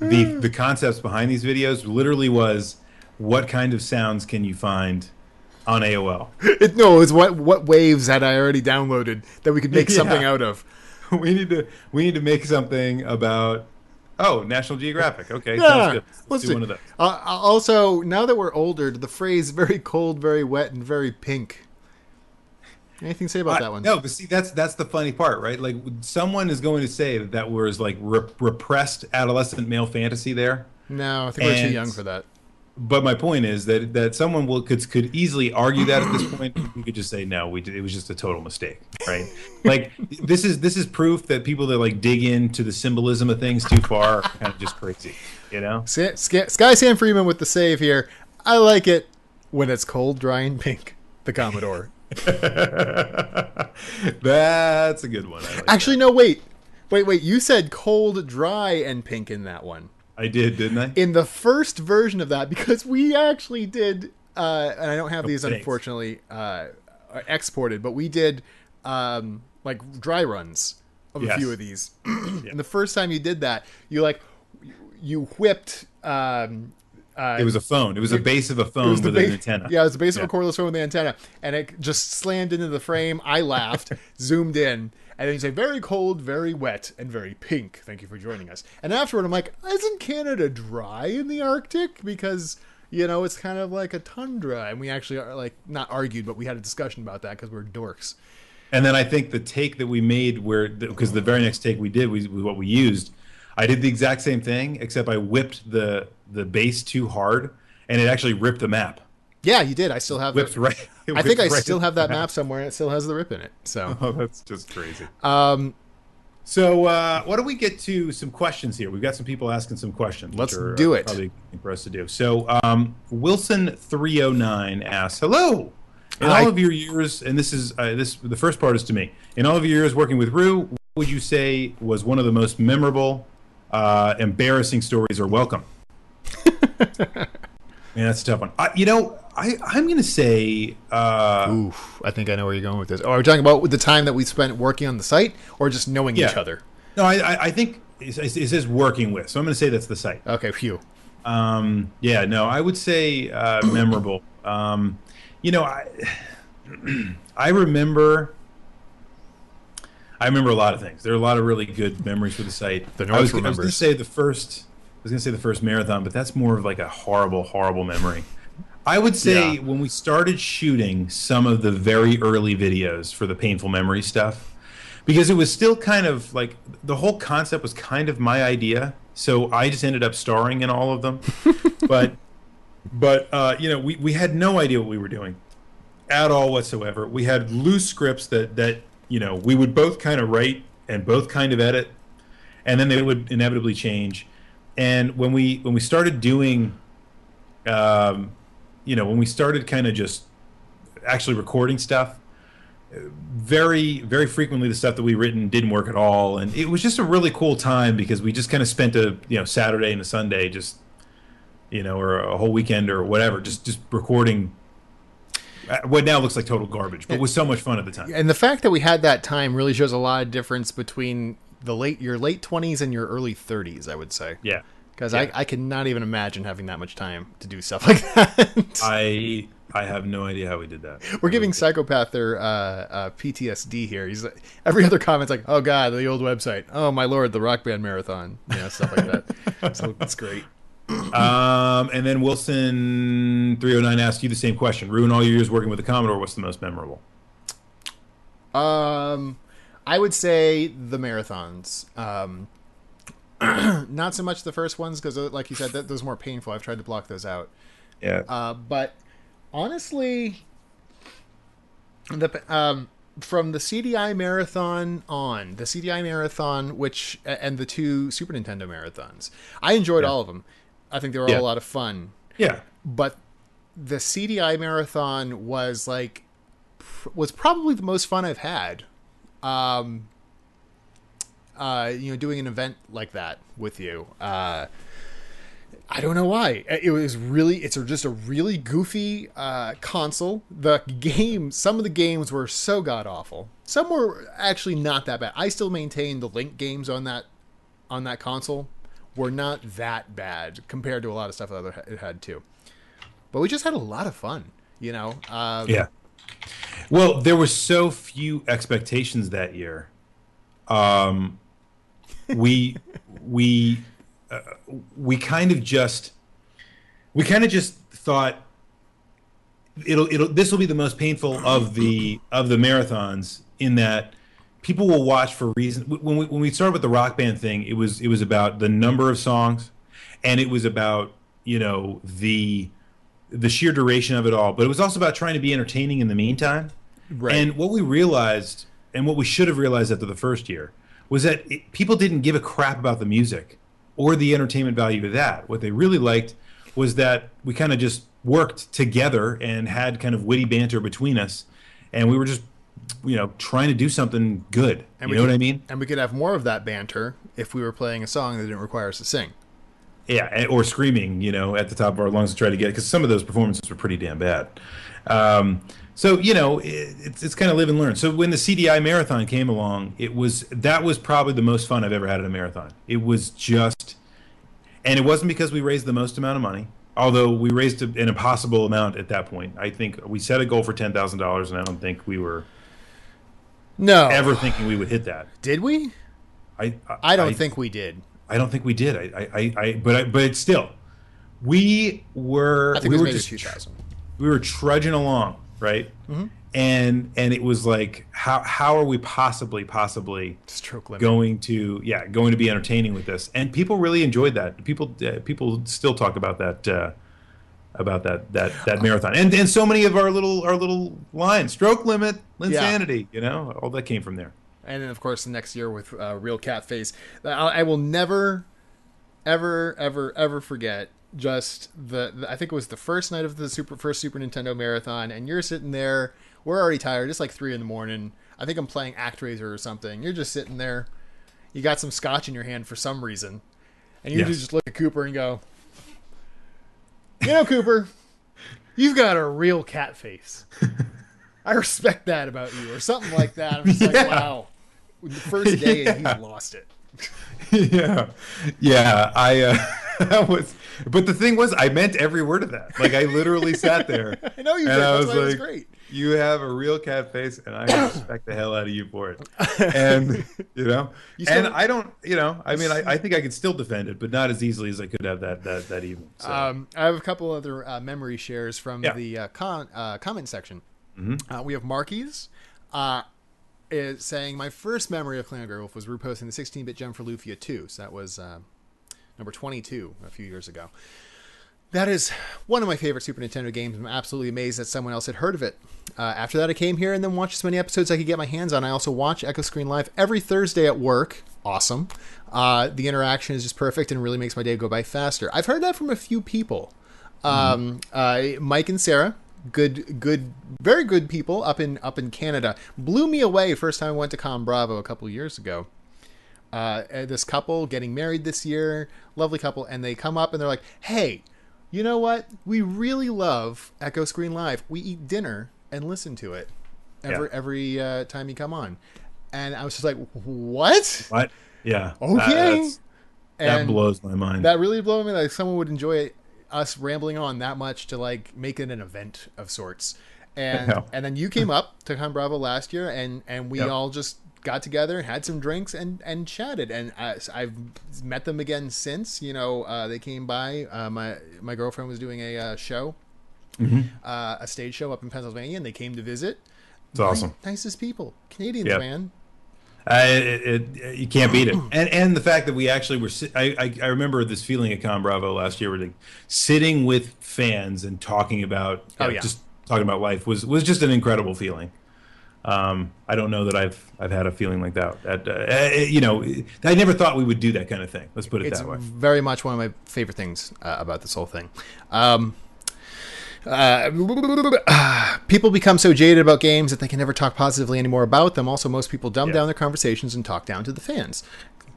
the the concepts behind these videos literally was what kind of sounds can you find on AOL. It, no, it was what what waves had I already downloaded that we could make something out of. we need to we need to make something about oh National Geographic. Okay, Yeah, sounds good. Let's, let's do see. one of those. Uh, also, now that we're older, the phrase "very cold, very wet, and very pink." Anything to say about that one? No, but see, that's that's the funny part, right? Like, someone is going to say that that was like rep- repressed adolescent male fantasy there. No, I think we're too young for that. But my point is that that someone will could could easily argue that at this point. you could just say no, we did, it was just a total mistake, right? like this is this is proof that people that like dig into the symbolism of things too far are kind of just crazy, you know? Sky, Sky Sam Freeman with the save here. I like it when it's cold, dry, and pink. The Commodore. That's a good one. I, like Actually, no, wait, wait, wait. You said cold, dry, and pink in that one. I did, didn't I? in the first version of that because we actually did uh, and i don't have these thanks. unfortunately uh, exported but we did um, like dry runs of a few of these and the first time you did that you like you whipped um, uh, It was a phone. It was a base of a phone with base, an antenna. Yeah, it was the base Yeah. of a cordless phone with the antenna, and it just slammed into the frame. I laughed, zoomed in, and then you say, "Very cold, very wet, and very pink." Thank you for joining us. And afterward, I'm like, "Isn't Canada dry in the Arctic? Because you know it's kind of like a tundra." And we actually are like not argued, but we had a discussion about that because we're dorks. And then I think the take that we made, where because the very next take we did was what we used. I did the exact same thing, except I whipped the the base too hard, and it actually ripped the map. Yeah, you did. I still have. Whipped The, right. I think I right still have that map somewhere, and it still has the rip in it. So. Oh, that's just crazy. Um, So, uh, why don't we get to some questions here? We've got some people asking some questions. Let's are, do it. Probably for us to do. So, um, Wilson three hundred nine asks, "Hello." In Hi. all of your years, and this is uh, this the first part is to me. In all of your years working with Rue, what would you say was one of the most memorable, uh, embarrassing stories, or welcome? Man, that's a tough one. I, you know, I I'm going to say uh, Oof, I think I know where you're going with this. Oh, are we talking about the time that we spent working on the site, or just knowing each other? no. I I, I think it, says working with, so I'm going to say that's the site. Okay, phew. Um, yeah, no, I would say uh, memorable. Um, you know, I I remember. I remember a lot of things. There are a lot of really good memories for the site. The North I was going to say the first. I was going to say the first marathon, but that's more of like a horrible, horrible memory. I would say Yeah. when we started shooting some of the very early videos for the painful memory stuff, because it was still kind of like the whole concept was kind of my idea. So I just ended up starring in all of them. but but uh, you know, we, we had no idea what we were doing at all whatsoever. We had loose scripts that that you know we would both kind of write and both kind of edit, and then they would inevitably change. And when we when we started doing, um, you know, when we started kind of just actually recording stuff, very very frequently the stuff that we written didn't work at all, and it was just a really cool time because we just kind of spent a you know Saturday and a Sunday just you know or a whole weekend or whatever just just recording uh, what now looks like total garbage, but was so much fun at the time. And the fact that we had that time really shows a lot of difference between the late your late twenties and your early thirties. I would say. Yeah. Because Yeah. I, I could not even imagine having that much time to do stuff like that. I I have no idea how we did that. We're giving Psychopath their uh, uh, PTSD here. He's like, every other comment's like, "Oh God, the old website. Oh my lord, the Rock Band marathon. You know, stuff like that." so it's great. Um, and then Wilson three hundred nine asked you the same question. Rue in all your years working with the Commodore. What's the most memorable? Um, I would say the marathons. Um, not so much the first ones because, like you said, that those are more painful. I've tried to block those out. Yeah. Uh, but honestly, the um, from the CDI marathon on the CDI marathon, which and the two Super Nintendo marathons, I enjoyed Yeah. all of them. I think they were Yeah. all a lot of fun. yeah. But the CDI marathon was like pr- was probably the most fun I've had. Um, uh, you know, doing an event like that with you. Uh, I don't know why. It was really, it's just a really goofy uh, console. The game, some of the games were so god awful. Some were actually not that bad. I still maintain the Link games on that on that console were not that bad compared to a lot of stuff that other it had too. But we just had a lot of fun, you know. Um, Yeah. Well, there were so few expectations that year. Um, we we uh, we kind of just we kind of just thought it'll it'll this will be the most painful of the of the marathons in that people will watch for reason when we when we started with the rock band thing it was it was about the number of songs and it was about you know the the sheer duration of it all but it was also about trying to be entertaining in the meantime Right. and what we realized and what we should have realized after the first year was that it, people didn't give a crap about the music or the entertainment value of that what they really liked was that we kind of just worked together and had kind of witty banter between us and we were just you know trying to do something good And you know could- what i mean and we could have more of that banter if we were playing a song that didn't require us to sing. Yeah, or screaming, you know, at the top of our lungs to try to get it, because some of those performances were pretty damn bad. Um, so you know, it, it's it's kind of live and learn. So when the CDI marathon came along, it was that was probably the most fun I've ever had at a marathon. It was just, and it wasn't because we raised the most amount of money. Although we raised an impossible amount at that point, I think we set a goal for ten thousand dollars, and I don't think we were No. ever thinking we would hit that. Did we? I I don't think we did. I don't think we did. I, I, I, I but I, but still, we were I we were just 2000. we were trudging along, right? And and it was like, how how are we possibly possibly Stroke limit. going to yeah going to be entertaining with this? And people really enjoyed that. People uh, people still talk about that. Uh, about that that that marathon and and so many of our little our little lines stroke limit insanity you know all that came from there and then of course the next year with uh, real cat face I, I will never ever ever ever forget just the, the i think it was the first night of the super first super nintendo marathon and you're sitting there we're already tired it's like three in the morning. I think i'm playing actraiser or something. You're just sitting there you got some scotch in your hand for some reason and you Yes. just look at cooper and go you know cooper you've got a real cat face. I respect that about you or something like that. I'm just like wow. The first day and Yeah. he's lost it. Yeah. Yeah i uh that was but the thing was i meant every word of that like i literally sat there I know you and did. I That's was why it was like, great. you have a real cat face and i respect the hell out of you for it and you know You still- and i don't you know i mean I, I think i could still defend it but not as easily as i could have that that that evening so Um, I have a couple other uh, memory shares from Yeah. the uh, con- uh, comment section. Mm-hmm. Uh, we have Marky's uh, is saying, My first memory of Clan Wolf was reposting the 16 bit gem for Lufia 2. So that was uh, number 22 a few years ago. That is one of my favorite Super Nintendo games. I'm absolutely amazed that someone else had heard of it. Uh, after that, I came here and then watched as many episodes I could get my hands on. I also watch Echo Screen Live every Thursday at work. Awesome. Uh, the interaction is just perfect and really makes my day go by faster. I've heard that from a few people. Um, uh, Mike and Sarah, good, good, very good people up in up in Canada, blew me away first time I went to Con Bravo a couple years ago uh, uh, this couple getting married this year, lovely couple, and they come up and they're like, "Hey, you know what? We really love Echo Screen Live. We eat dinner and listen to it every Yeah. every uh, time you come on." And I was just like, "What?" what yeah Okay. that And blows my mind that really blew me. Like someone would enjoy it us rambling on that much to like make it an event of sorts. And and then you came up to Con Bravo last year, and and we Yep. all just got together, had some drinks, and and chatted. And I, I've met them again since. You know, uh, they came by. Uh, my my girlfriend was doing a uh, show, Mm-hmm. uh, a stage show up in Pennsylvania, and they came to visit. It's awesome. Ni- nicest people, Canadians, Yep. man. It, it, you can't beat it, and and the fact that we actually were. I, I I remember this feeling at Con Bravo last year, where like sitting with fans and talking about, Oh, yeah. just talking about life was was just an incredible feeling. Um, I don't know that I've I've had a feeling like that. At, uh, uh, you know, I never thought we would do that kind of thing. Let's put it It's that way. very much one of my favorite things uh, about this whole thing. Um, uh, people become so jaded about games that they can never talk positively anymore about them. Also, most people dumb Yeah. down their conversations and talk down to the fans.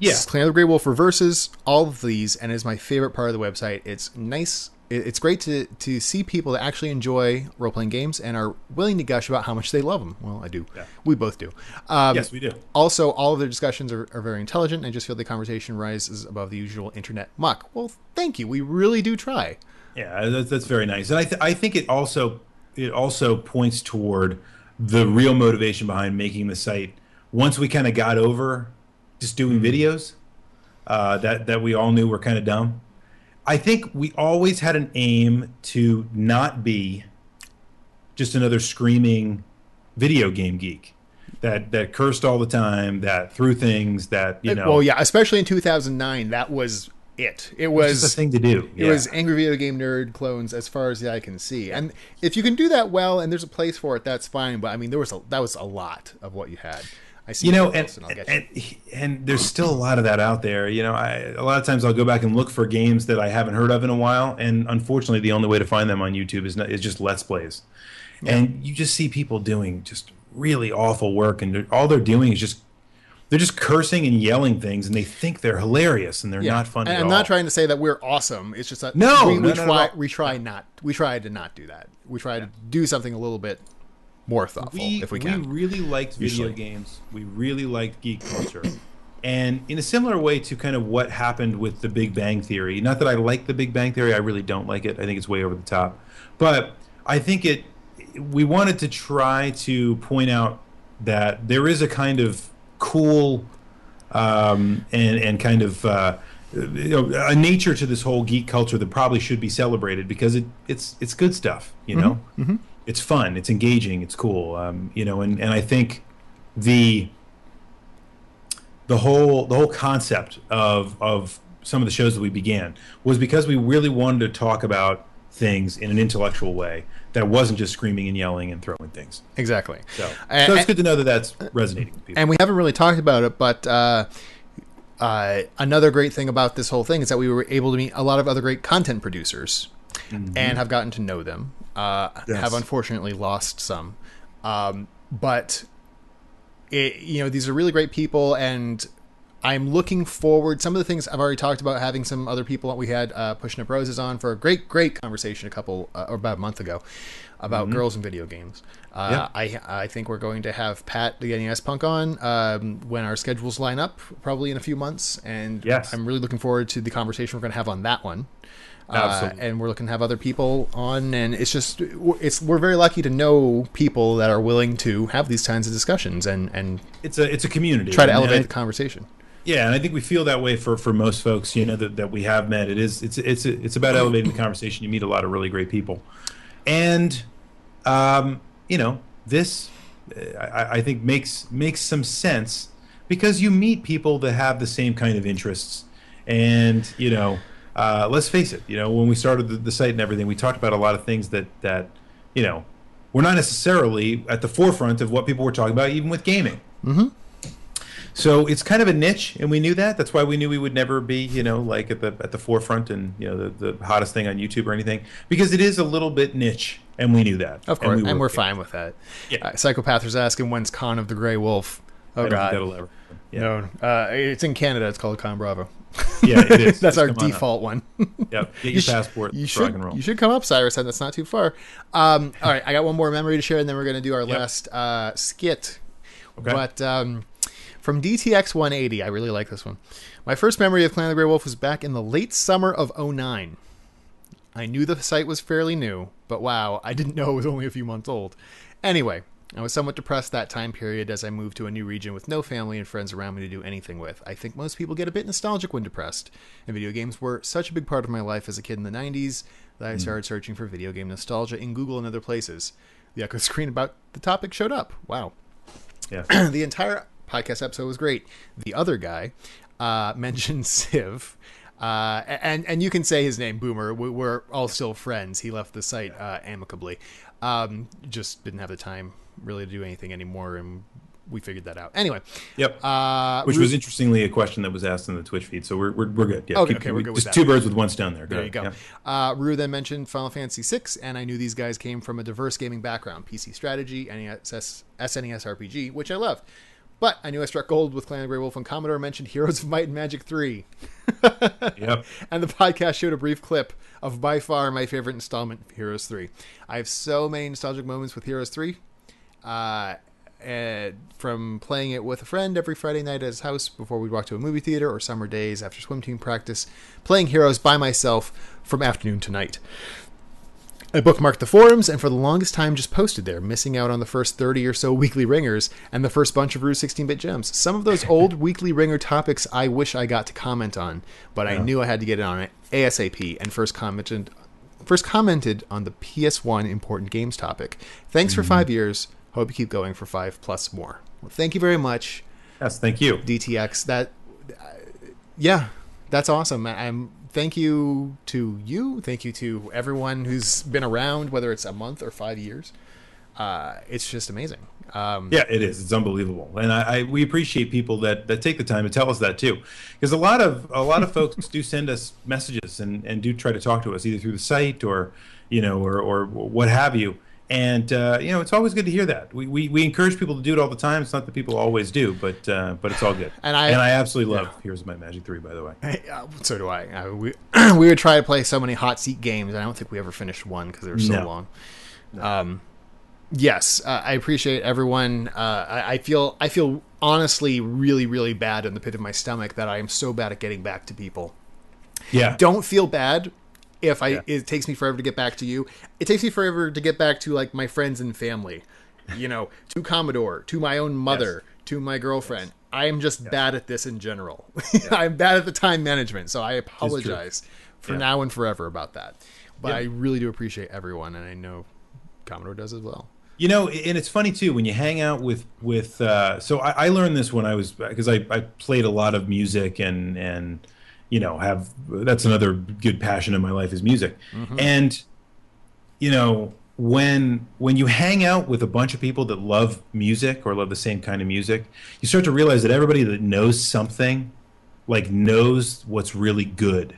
Yeah. Clan of the Grey Wolf reverses all of these and is my favorite part of the website. It's nice. It's great to, to see people that actually enjoy role playing games and are willing to gush about how much they love them. Well, I do. Yeah. We both do. Um, Yes, we do. also, all of their discussions are, are very intelligent, and I just feel the conversation rises above the usual internet muck. Well, thank you. We really do try. Yeah, that's, that's very nice, and I th- I think it also it also points toward the real motivation behind making the site. Once we kind of got over just doing videos, uh, that that we all knew were kind of dumb. I think we always had an aim to not be just another screaming video game geek that that cursed all the time, that threw things, that you know, well, yeah, especially in 2009, that was it. It was a thing to do. It was angry video game nerd clones as far as the eye can see. And if you can do that well and there's a place for it, that's fine. But I mean, there was a, that was a lot of what you had. I see you know, and I'll get you. and, and there's still a lot of that out there. You know, I, a lot of times I'll go back and look for games that I haven't heard of in a while, and unfortunately, the only way to find them on YouTube is not, is just Let's Plays, and you just see people doing just really awful work, and they're, all they're doing is just they're just cursing and yelling things, and they think they're hilarious, and they're Yeah. not fun And I'm all. not trying to say that we're awesome. It's just that No, we, no, we no, try no. we try not we try to not do that. We try to do something a little bit more thoughtful we, if we can. We really liked video Usually. games. We really liked geek culture. And in a similar way to kind of what happened with the Big Bang Theory, not that I like the Big Bang Theory, I really don't like it. I think it's way over the top. But I think it, we wanted to try to point out that there is a kind of cool um, and, and kind of uh, you know, a nature to this whole geek culture that probably should be celebrated because it, it's, it's good stuff, you know? It's fun, it's engaging, it's cool, um, you know, and, and I think the the whole the whole concept of of some of the shows that we began was because we really wanted to talk about things in an intellectual way that wasn't just screaming and yelling and throwing things. exactly. So, And- so it's good to know that that's resonating with people. and we haven't really talked about it, but uh, uh, another great thing about this whole thing is that we were able to meet a lot of other great content producers and have gotten to know them. Uh, Yes. Have unfortunately lost some, um, but it, you know these are really great people, and I'm looking forward. Some of the things I've already talked about having some other people. That we had uh, pushing up roses on for a great, great conversation a couple uh, or about a month ago about girls in video games. Uh, I I think we're going to have Pat the NES Punk on um, when our schedules line up, probably in a few months, and Yes. I'm really looking forward to the conversation we're going to have on that one. Uh, and we're looking to have other people on, and it's just it's we're very lucky to know people that are willing to have these kinds of discussions and and It's a it's a community. try to And I- elevate the conversation. Yeah, and I think we feel that way for, for most folks, you know, that, that we have met. It is it's it's it's about elevating the conversation. You meet a lot of really great people, and um, you know, this uh, I, I think makes makes some sense because you meet people that have the same kind of interests, and you know, uh, let's face it, you know, when we started the, the site and everything, we talked about a lot of things that that you know were not necessarily at the forefront of what people were talking about, even with gaming. So it's kind of a niche, and we knew that. That's why we knew we would never be, you know, like at the at the forefront and you know the, the hottest thing on YouTube or anything, because it is a little bit niche, and we knew that. Of course, and, we we were fine with that. Yeah. Uh, Psychopath was asking when's Con of the Grey Wolf. Oh I don't think God, that'll ever. Yeah, no, uh, it's in Canada. It's called Con Bravo. yeah, it is. That's Just our come on default one. Yep, get your passport. You should. and roll. You should come up, Cyrus, and that's not too far. Um, all right, I got one more memory to share, and then we're going to do our Yep. last uh, skit. Okay. But um, from DTX 180, I really like this one. My first memory of Clan of the Grey Wolf was back in the late summer of 09. I knew the site was fairly new, but wow, I didn't know it was only a few months old. Anyway, I was somewhat depressed that time period as I moved to a new region with no family and friends around me to do anything with. I think most people get a bit nostalgic when depressed, and video games were such a big part of my life as a kid in the 90s that I started searching for video game nostalgia in Google and other places. The echo screen about the topic showed up. Wow. Yeah. the entire podcast episode was great. The other guy uh, mentioned Civ. Uh, and and you can say his name, Boomer. We- We're all still friends. He left the site uh, amicably. Um, just didn't have the time really to do anything anymore, and we figured that out. Anyway, Yep. uh, Which Ru- was interestingly a question that was asked in the Twitch feed, so we're we're, we're good. Yeah, Okay, okay, we're good Just two birds with one stone there. There you go. Uh, Rue then mentioned Final Fantasy VI, and I knew these guys came from a diverse gaming background PC strategy, NES, SNES RPG, which I loved. But I knew I struck gold with Clan of Grey Wolf and Commodore mentioned Heroes of Might and Magic 3. Yep. And the podcast showed a brief clip of by far my favorite installment, Heroes 3. I have so many nostalgic moments with Heroes 3. Uh, and from playing it with a friend every Friday night at his house before we'd walk to a movie theater or summer days after swim team practice, playing Heroes by myself from afternoon to night. I bookmarked the forums and for the longest time just posted there, missing out on the first 30 or so weekly ringers and the first bunch of Rue 16 bit gems. Some of those old weekly ringer topics I wish I got to comment on, but I knew I had to get it on ASAP and first commented first commented on the PS1 important games topic. Thanks for five years. Hope you keep going for five plus more. Well, thank you very much, Yes. Thank you. DTX. That, uh, yeah, that's awesome. I'm thank you to you. Thank you to everyone who's been around, whether it's a month or five years. Uh, it's just amazing. Um, Yeah, it is. It's unbelievable, and I, I we appreciate people that, that take the time to tell us that too, because a lot of a lot of folks do send us messages and, and do try to talk to us either through the site or you know or, or what have you, and uh, you know it's always good to hear that. We, we we encourage people to do it all the time. It's not that people always do, but uh, but it's all good. And I- and I absolutely love Here's My Magic Three, by the way. Hey, uh, so do I. Uh, we we would try to play so many hot seat games. and I don't think we ever finished one because they were so No. long. Um, yes, uh, I appreciate everyone. Uh, I, I feel I feel honestly really really bad in the pit of my stomach that I am so bad at getting back to people. Yeah, Don't feel bad if I Yeah. it takes me forever to get back to you. It takes me forever to get back to like my friends and family. You know, to Commodore, to my own mother, to my girlfriend. I am just bad at this in general. I'm bad at the time management, so I apologize for Yeah. now and forever about that. But Yeah. I really do appreciate everyone, and I know Commodore does as well. You know, and it's funny too when you hang out with with. Uh, so I, I learned this when I was because I, I played a lot of music and and you know have that's another good passion in my life is music, mm-hmm. and you know when when you hang out with a bunch of people that love music or love the same kind of music, you start to realize that everybody that knows something, like knows what's really good.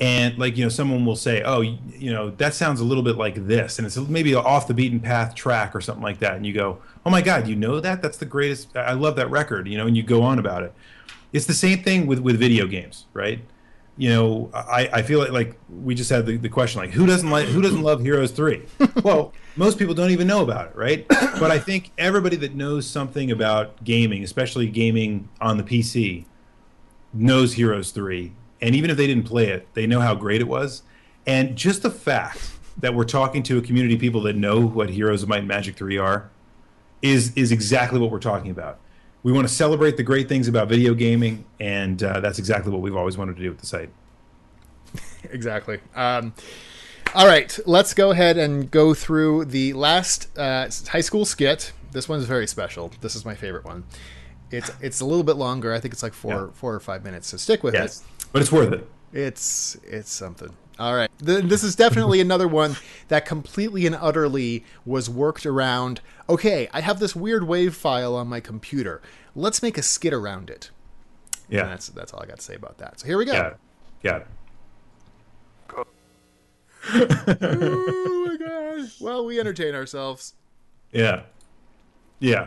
And like you know someone will say oh you, you know that sounds a little bit like this and it's maybe off the beaten path track or something like that and you go oh my god you know that? That's the greatest i love that record you know and you go on about it it's the same thing with with video games right you know i i feel like like we just had the, the question like who doesn't like who doesn't love heroes 3 well most people don't even know about it right but i think everybody that knows something about gaming especially gaming on the pc knows Heroes 3, and even if they didn't play it, they know how great it was. And just the fact that we're talking to a community of people that know what Heroes of Might and Magic 3 are is is exactly what we're talking about. We want to celebrate the great things about video gaming, and uh, that's exactly what we've always wanted to do with the site. exactly. Um, all right, let's go ahead and go through the last uh, high school skit. This one's very special. This is my favorite one. It's it's a little bit longer. I think it's like four Yeah. four or five minutes. So stick with Yes, but it's worth it. it. It's it's something. All right, Th- this is definitely another one that completely and utterly was worked around. Okay, I have this weird wave file on my computer. Let's make a skit around it. And Yeah, that's that's all I got to say about that. So here we go. Yeah. yeah. Oh my god. Well, we entertain ourselves. Yeah, yeah,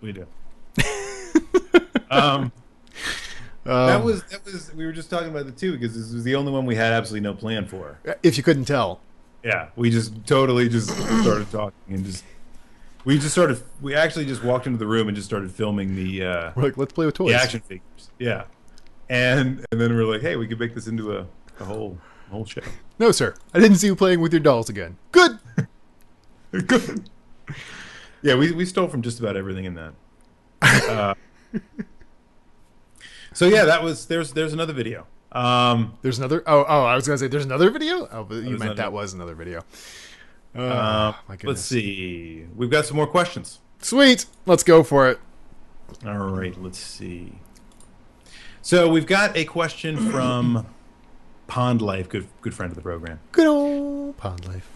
we do. um, that was that was we were just talking about the two because this was the only one we had absolutely no plan for. If you couldn't tell. Yeah, we just totally just started talking and just we just started we actually just walked into the room and just started filming the uh, We're like, let's play with toys. the action figures. Yeah, and and then we are like, hey, we could make this into a, a whole whole show. No, sir. I didn't see you playing with your dolls again. Good. Good. Yeah, we we stole from just about everything in that. Uh, so yeah, that was there's there's another video. Um, There's another. Oh, oh, I was gonna say there's another video. Oh, but you meant that was another video. Uh, my let's see. We've got some more questions. Sweet. Let's go for it. All right, let's see. So we've got a question from Pond Life, good good friend of the program. Good old pond life.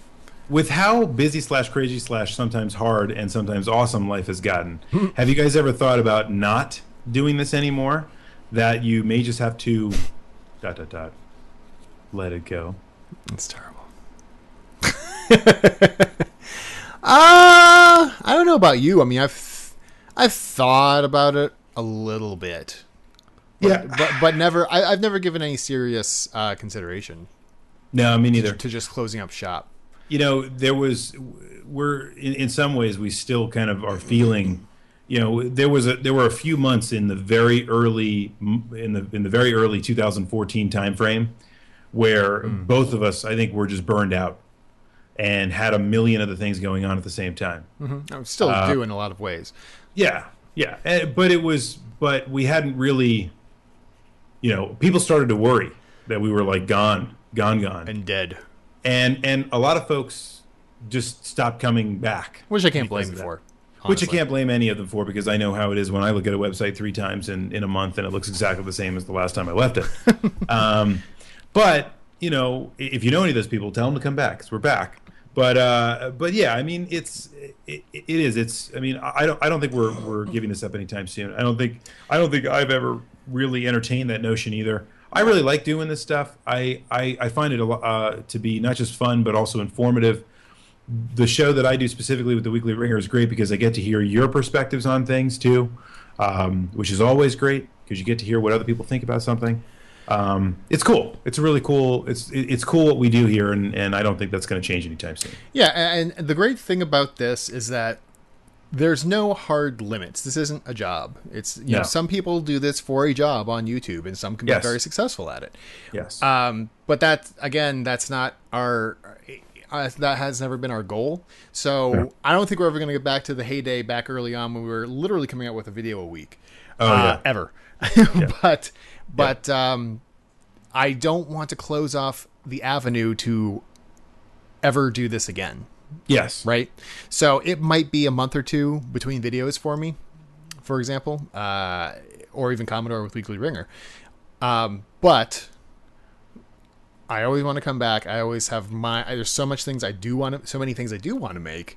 With how busy slash crazy slash sometimes hard and sometimes awesome life has gotten, have you guys ever thought about not doing this anymore? That you may just have to dot dot dot let it go. It's terrible. uh, I don't know about you. I mean, I've I've thought about it a little bit. But, Yeah. but but never. I, I've never given any serious uh, consideration No, me neither. to just closing up shop. you know there was we're in, in some ways we still kind of are feeling you know there was a there were a few months in the very early in the in the very early 2014 timeframe where both of us i think were just burned out and had a million other things going on at the same time. I'm still Uh, do in a lot of ways. yeah yeah. Eh, but it was but we hadn't really you know people started to worry that we were like gone gone gone. And dead, and and a lot of folks just stopped coming back which I can't blame you of for. which I can't blame any of them for because I know how it is when I look at a website three times in, in a month and it looks exactly the same as the last time I left it. um, but you know, if you know any of those people, tell them to come back because we're back. But uh, but yeah, I mean, it's it, it is. It's. I mean, I don't I don't think we're we're giving this up anytime soon. I don't think I don't think I've ever really entertained that notion either. I really like doing this stuff. I I, I find it a, uh, to be not just fun but also informative the show that I do specifically with the Weekly Ringer is great because I get to hear your perspectives on things too, um, which is always great because you get to hear what other people think about something. Um, it's cool. It's really cool. It's it's cool what we do here, and, and I don't think that's going to change anytime soon. Yeah, and the great thing about this is that there's no hard limits. This isn't a job. It's you know some people do this for a job on YouTube, and some can Yes. be very successful at it. Yes. Um, but that again, that's not our. Uh, that has never been our goal. So Yeah. I don't think we're ever going to get back to the heyday back early on when we were literally coming out with a video a week. Oh, uh, yeah. ever. but but um, I don't want to close off the avenue to ever do this again yes. right? So it might be a month or two between videos for me, for example, uh, or even Commodore with Weekly Ringer. Um, but I always want to come back. I always have my. There's so much things I do want to, so many things I do want to make,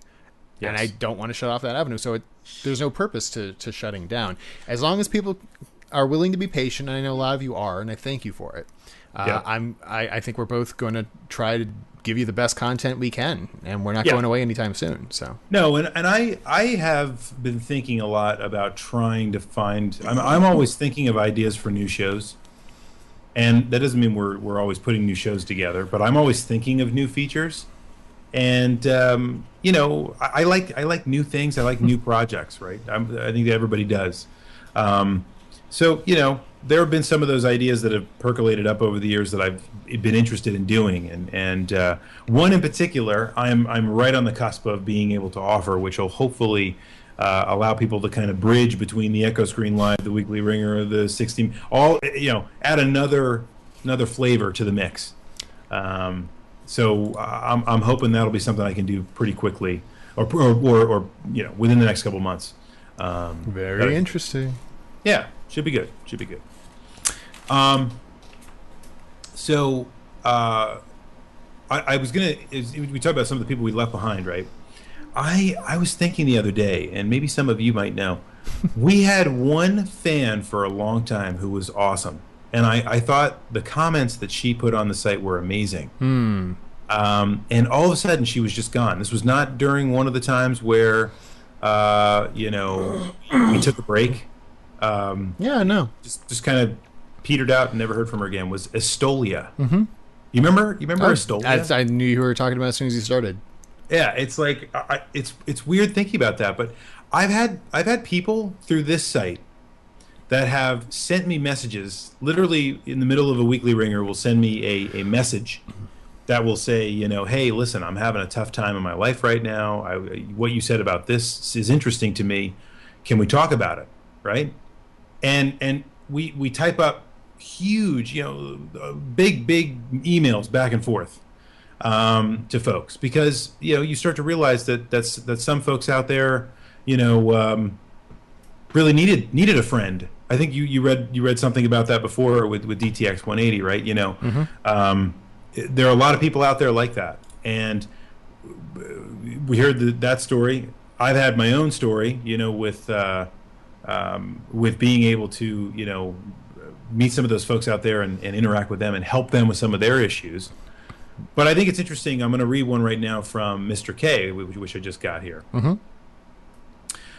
and I don't want to shut off that avenue. So it, there's no purpose to to shutting down. As long as people are willing to be patient, and I know a lot of you are, and I thank you for it. Uh, Yeah. I'm. I, I think we're both going to try to give you the best content we can, and we're not Yeah. going away anytime soon. So No, and, and I I have been thinking a lot about trying to find. I'm I'm always thinking of ideas for new shows, and that doesn't mean we're we're always putting new shows together. But I'm always thinking of new features, and um, you know I, I like I like new things. I like new projects. Right? I'm, I think everybody does. Um, so you know there have been some of those ideas that have percolated up over the years that I've been interested in doing, and and uh, one in particular I'm I'm right on the cusp of being able to offer, which will hopefully. Uh, allow people to kind of bridge between the Echo Screen Live, the Weekly Ringer, the 16, all you know, add another another flavor to the mix. Um, so uh, I'm, I'm hoping that'll be something I can do pretty quickly, or or, or, or you know, within the next couple months. Um, very that- interesting. yeah, should be good. Should be good. Um. So, uh, I, I was gonna. Is, we talked about some of the people we left behind, right? I I was thinking the other day, and maybe some of you might know, we had one fan for a long time who was awesome, and I I thought the comments that she put on the site were amazing. Hmm. Um, and all of a sudden, she was just gone. This was not during one of the times where, uh, you know, we took a break. Um, Yeah, no. just just kind of petered out and never heard from her again. Was Estolia? Mm-hmm. You remember? You remember Estolia? I, I knew you were talking about as soon as you started. Yeah, it's like I, it's it's weird thinking about that, but I've had I've had people through this site that have sent me messages literally in the middle of a weekly ringer will send me a, a message that will say you know hey listen i'm having a tough time in my life right now. I, what you said about this is interesting to me. Can we talk about it? Right? And and we we type up huge you know uh, big big emails back and forth um, to folks because you know you start to realize that that's that some folks out there you know um, really needed needed a friend I think you, you read you read something about that before with, with DTX 180, right? You know, Mm-hmm. um, there are a lot of people out there like that, and we heard the, that story. I've had my own story, you know, with uh, um, with being able to, you know, meet some of those folks out there and, and interact with them and help them with some of their issues. But I think it's interesting. I'm going to read one right now from Mr. K, which, I just got here. Mm-hmm.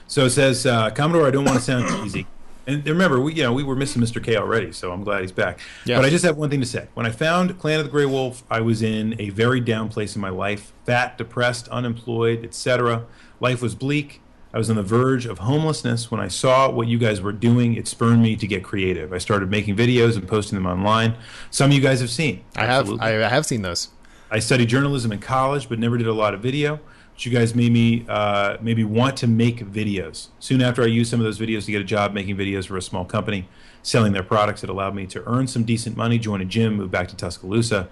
So it says, uh, Commodore, I don't want to sound cheesy. And remember, we you know we were missing Mr. K already, so I'm glad he's back. Yeah. But I just have one thing to say. When I found Clan of the Grey Wolf, I was in a very down place in my life, fat, depressed, unemployed, etc. Life was bleak. I was on the verge of homelessness. When I saw what you guys were doing, it spurred me to get creative. I started making videos and posting them online. Some of you guys have seen. I have Absolutely. I, I have seen those. I studied journalism in college, but never did a lot of video. But you guys made me uh, maybe want to make videos. Soon after I used some of those videos to get a job making videos for a small company, selling their products, it allowed me to earn some decent money, join a gym, move back to Tuscaloosa.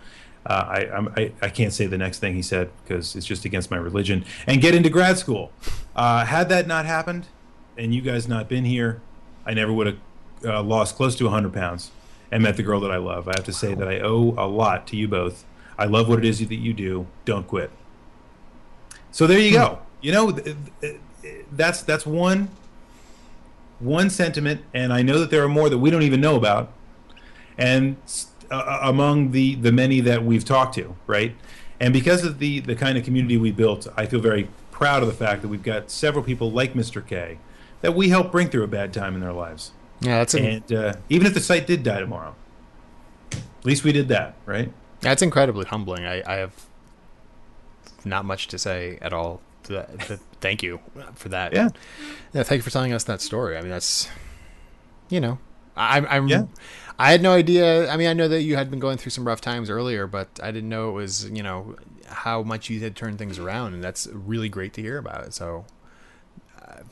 Uh, I, I'm, I I can't say the next thing he said because it's just against my religion. And get into grad school. Uh, had that not happened, and you guys not been here, I never would have uh, lost close to 100 pounds and met the girl that I love. I have to say that I owe a lot to you both. I love what it is that you do. Don't quit. So there you go. You know, th- th- that's that's one one sentiment, and I know that there are more that we don't even know about, and uh, among the the many that we've talked to, right? And because of the the kind of community we built, I feel very proud of the fact that we've got several people like Mr. K that we help bring through a bad time in their lives. Yeah, that's in, And uh, even if the site did die tomorrow, at least we did that, right? that's incredibly humbling. I, I have not much to say at all. To that. To, thank you for that. Yeah. Yeah, thank you for telling us that story. I mean, that's you know, I'm I'm Yeah. I had no idea. I mean, I know that you had been going through some rough times earlier, but I didn't know it was you know how much you had turned things around, and that's really great to hear about it. So, uh,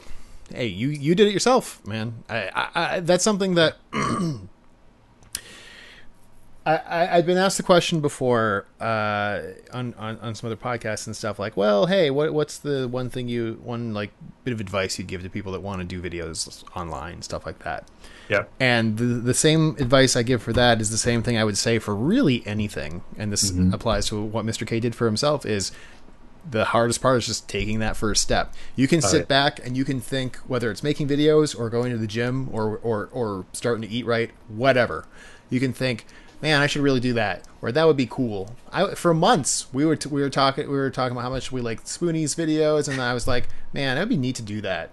hey, you you did it yourself, man. I, I, I that's something that. I, I, I've been asked the question before uh, on, on on some other podcasts and stuff like, well, hey, what what's the one thing you one like bit of advice you'd give to people that want to do videos online, stuff like that. Yeah. And the the same advice I give for that is the same thing I would say for really anything, and this applies to what Mr. K did for himself. Is the hardest part is just taking that first step. You can sit right. back and you can think whether it's making videos or going to the gym or or or starting to eat right, whatever. You can think, man, I should really do that, or that would be cool. I for months we were t- we were talking we were talking about how much we like Spoony's videos, and I was like, man, that'd be neat to do that.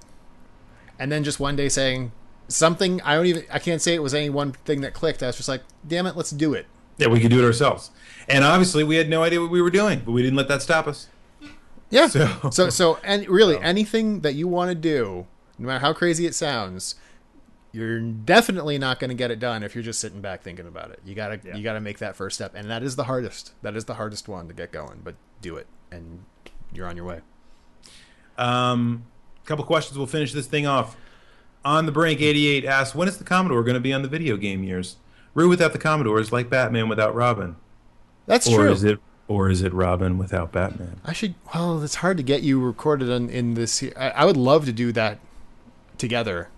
And then just one day saying something I don't even I can't say it was any one thing that clicked. I was just like, damn it, let's do it. Yeah, we could do it ourselves. And obviously, we had no idea what we were doing, but we didn't let that stop us. Yeah. So- So so, and really anything that you want to do, no matter how crazy it sounds, you're definitely not going to get it done if you're just sitting back thinking about it. You gotta Yeah. you gotta make that first step, and that is the hardest. That is the hardest one to get going, but do it, and you're on your way. Um, a couple questions. We'll finish this thing off. On the brink, 88 asks, when is the Commodore going to be on the video game years? Rue without the Commodore is like Batman without Robin. That's or true. Or is it or is it Robin without Batman? I should. Well, it's hard to get you recorded in, in this. I, I would love to do that together.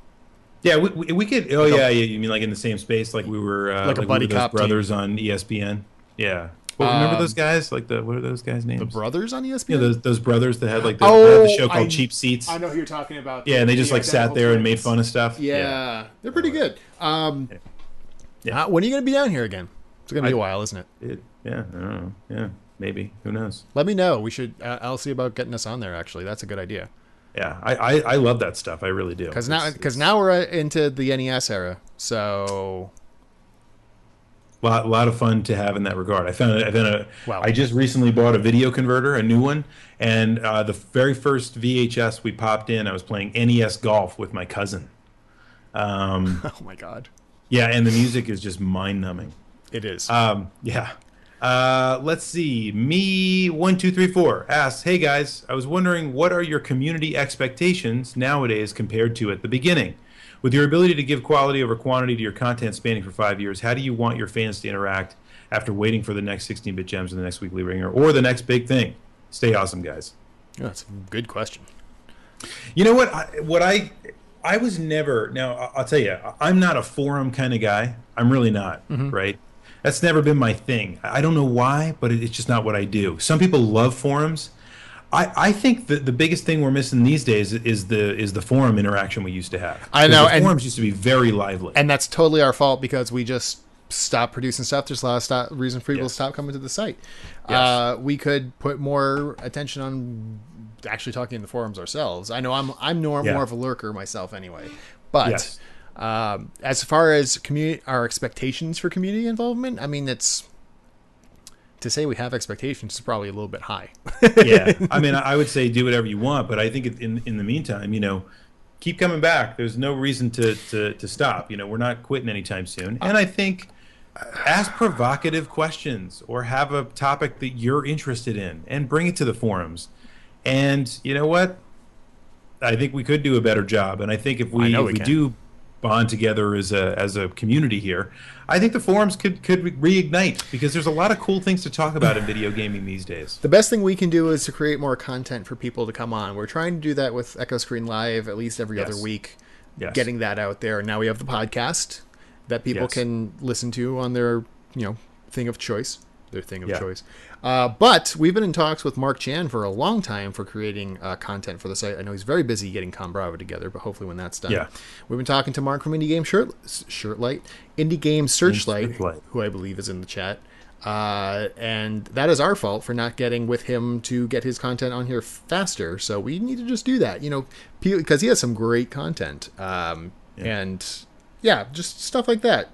Yeah, we, we, we could. Oh yeah, yeah. You mean like in the same space, like we were uh, Like a we buddy were those cop team. brothers on E ESPN. Yeah. Well, remember Um, those guys? Like the what are those guys' names? The brothers on ESPN. yeah, those those brothers that had like the, Oh, had the show called I- Cheap Seats. I know who you're talking about. Yeah, and they just The like sat identical there and made fun of stuff. Yeah, they're pretty good. Um, Yeah. uh, when are you going to be down here again? It's going to be a I- while, isn't it? It, yeah, I don't know. Yeah, maybe. Who knows? Let me know. We should. Uh, I'll see about getting us on there. Actually, that's a good idea. Yeah, I, I, I love that stuff. I really do. Because now, because now we're uh, into the NES era. So a lot, a lot of fun to have in that regard. I found I found a. Wow. I just recently bought a video converter, a new one, and uh, the very first VHS we popped in, I was playing NES Golf with my cousin. Um, Oh my god, yeah, and the music is just mind numbing. it is. Um, yeah. Uh, let's see. Me one two three four asks, "Hey guys, I was wondering what are your community expectations nowadays compared to at the beginning? With your ability to give quality over quantity to your content spanning for five years, how do you want your fans to interact after waiting for the next 16-bit gems and the next weekly ringer or the next big thing? Stay awesome, guys." Yeah, that's a good question. You know what? I, what I I was never. Now I'll tell you, I'm not a forum kind of guy. I'm really not. Right. That's never been my thing. I don't know why, but it- it's just not what I do. Some people love forums. I, I think that the biggest thing we're missing these days is the is the forum interaction we used to have. I know, and- forums used to be very lively. And that's totally our fault because we just stopped producing stuff. There's a lot of stop, reason for people Yes. to stop coming to the site. Yes. Uh, we could put more attention on actually talking in the forums ourselves. I know I'm I'm more, Yeah. more of a lurker myself anyway, but Yes. Um, as far as community our expectations for community involvement, I mean it's to say we have expectations is probably a little bit high. yeah, I mean, I would say do whatever you want, but I think in in the meantime, you know, keep coming back. There's no reason to to, to stop. You know, we're not quitting anytime soon. And I think uh, ask provocative questions or have a topic that you're interested in and bring it to the forums. And you know what? I think we could do a better job. And I think if I we, know if we we do bond together as a as a community here, I think the forums could could reignite because there's a lot of cool things to talk about in video gaming these days. The best thing we can do is to create more content for people to come on. We're trying to do that with Echo Screen Live at least every Yes. other week, Yes. getting that out there. And now we have the podcast that people Yes. can listen to on their, you know, thing of choice, their thing of Yeah. choice. Uh, but we've been in talks with Mark Chan for a long time for creating uh, content for the site. I know he's very busy getting Con Bravo together, but hopefully when that's done, Yeah. we've been talking to Mark from Indie Game Shirt Shirtlight, Indie Game Searchlight, Searchlight. who I believe is in the chat. Uh, and that is our fault for not getting with him to get his content on here faster. So we need to just do that, you know, because he has some great content. Um, And yeah, just stuff like that.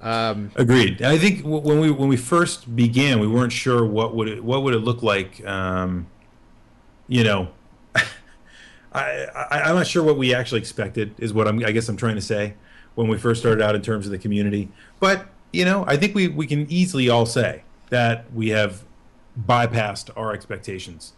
Um, Agreed. I think when we when we first began, we weren't sure what would it what would it look like. Um, you know, I, I I'm not sure what we actually expected. Is what I'm I guess I'm trying to say when we first started out in terms of the community. But you know, I think we we can easily all say that we have bypassed our expectations.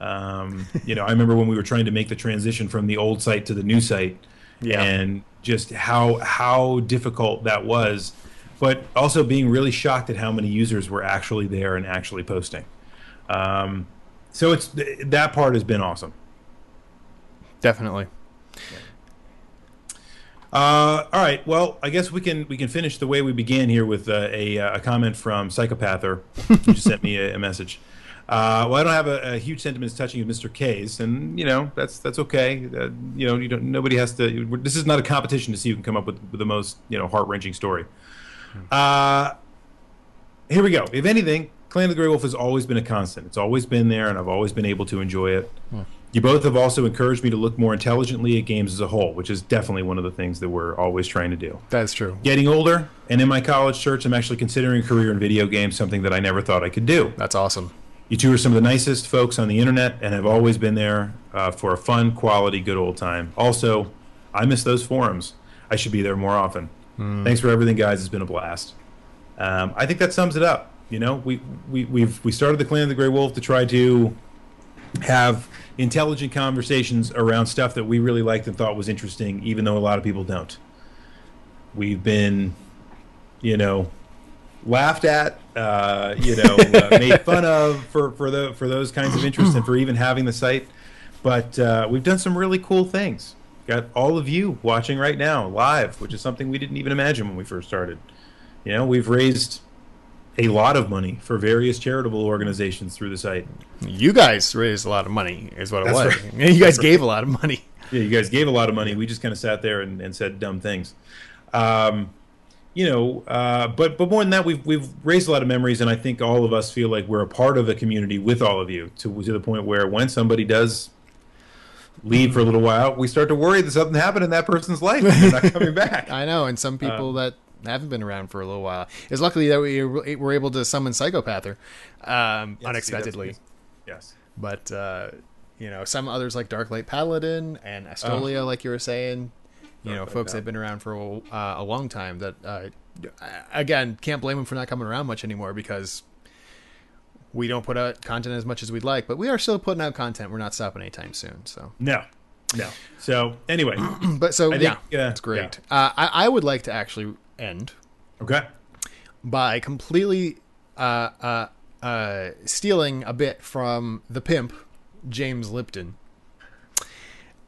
Um, you know, I remember when we were trying to make the transition from the old site to the new site, Yeah. and just how how difficult that was, but also being really shocked at how many users were actually there and actually posting. Um, so it's that part has been awesome. definitely. Uh, all right. Well, I guess we can we can finish the way we began here with uh, a a comment from Psychopather, who just sent me a, a message. Uh, well, I don't have a, a huge sentiments touching Mr. K's, and you know that's that's okay. Uh, you know, you don't. Nobody has to. This is not a competition to see who can come up with, with the most you know heart wrenching story. Uh, here we go. If anything, Clan of the Grey Wolf has always been a constant. It's always been there, and I've always been able to enjoy it. You both have also encouraged me to look more intelligently at games as a whole, which is definitely one of the things that we're always trying to do. That's true. Getting older, and in my college search, I'm actually considering a career in video games, something that I never thought I could do. That's awesome. You two are some of the nicest folks on the internet and have always been there uh, for a fun, quality, good old time. Also, I miss those forums. I should be there more often. Thanks for everything, guys. It's been a blast. Um, I think that sums it up. You know, we, we we've we started the Clan of the Grey Wolf to try to have intelligent conversations around stuff that we really liked and thought was interesting, even though a lot of people don't. We've been, you know, laughed at, uh, you know, uh, made fun of for for the for those kinds of interests and for even having the site. But uh, we've done some really cool things. Got all of you watching right now live, which is something we didn't even imagine when we first started. You know, we've raised a lot of money for various charitable organizations through the site. You guys raised a lot of money, is what it That's was. right. You guys gave a lot of money. Yeah, you guys gave a lot of money. We just kind of sat there and, and said dumb things. Um, you know, uh, but but more than that, we've we've raised a lot of memories, and I think all of us feel like we're a part of the community with all of you. To to the point where when somebody does leave for a little while, we start to worry that something happened in that person's life. And they're not coming back. I know, and some people that haven't been around for a little while. It's luckily that we were able to summon Psychopather um, Yes, unexpectedly. yes. But uh, you know, some others like Darklight Paladin and Astolia, like you were saying, You know, folks that have been around for a, uh, a long time. That uh, again, can't blame them for not coming around much anymore because we don't put out content as much as we'd like. But we are still putting out content. We're not stopping anytime soon. So, No, no. So anyway, but so I yeah, think, uh, it's great. Uh, I, I would like to actually end okay. by completely uh, uh, uh, stealing a bit from the pimp, James Lipton.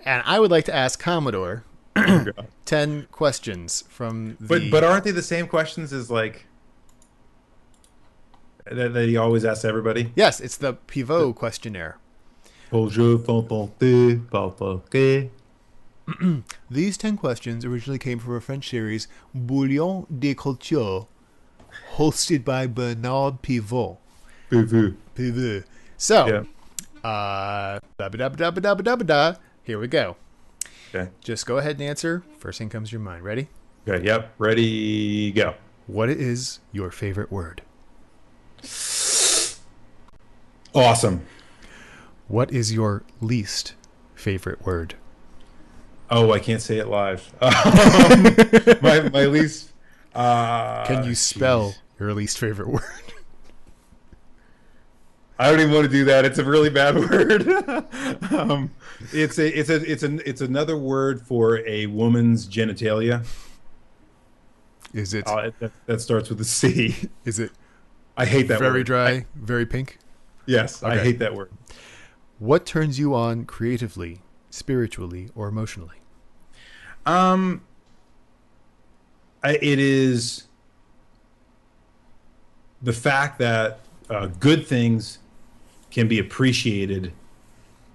And I would like to ask Commodore 10 questions from the. But but aren't they the same questions as like that, that he always asks everybody? yes, it's the Pivot questionnaire. Bonjour, fonfonte, palfoque. These 10 questions originally came from a French series, Bouillon de Culture, hosted by Bernard Pivot. Boo-boo. Pivot. So, Yeah. uh, da-ba-da-ba-da-ba-da-ba-da. here we go. Okay. Just go ahead and answer. First thing comes to your mind. Ready? Okay. Yep. Ready. Go. What is your favorite word? Awesome. What is your least favorite word? Oh, I can't say it live. Um, my my least. Uh, Can you spell jeez. your least favorite word? I don't even want to do that. It's a really bad word. um, it's a it's a it's an it's another word for a woman's genitalia. Is it Uh, that, that starts with a C. is it I hate that word. very word. dry, I- very pink? yes, I hate that word. What turns you on creatively, spiritually, or emotionally? Um, I, it is the fact that uh, good things can be appreciated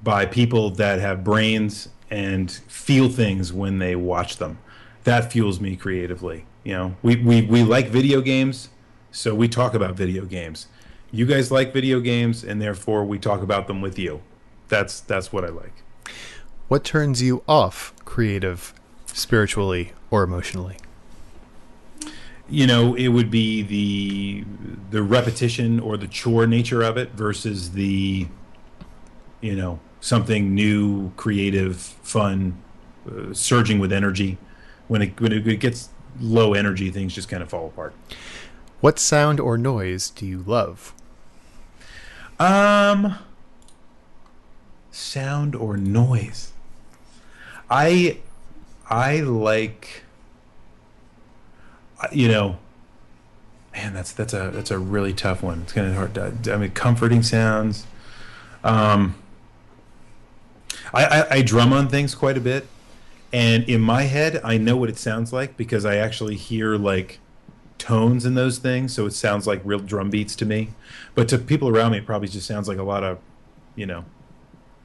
by people that have brains and feel things when they watch them. That fuels me creatively. You know, we, we, we like video games, so we talk about video games. You guys like video games, and therefore we talk about them with you. That's that's what I like. What turns you off creative, spiritually, or emotionally? You know it would be the the repetition or the chore nature of it versus the you know something new creative fun uh, surging with energy. When it when it gets low energy things just kind of fall apart. What sound or noise do you love? um sound or noise. I i like you know man that's that's a that's a really tough one. It's kind of hard to, i mean comforting sounds. Um I, I i drum on things quite a bit and in my head i know what it sounds like because i actually hear like tones in those things so it sounds like real drum beats to me. But to people around me it probably just sounds like a lot of you know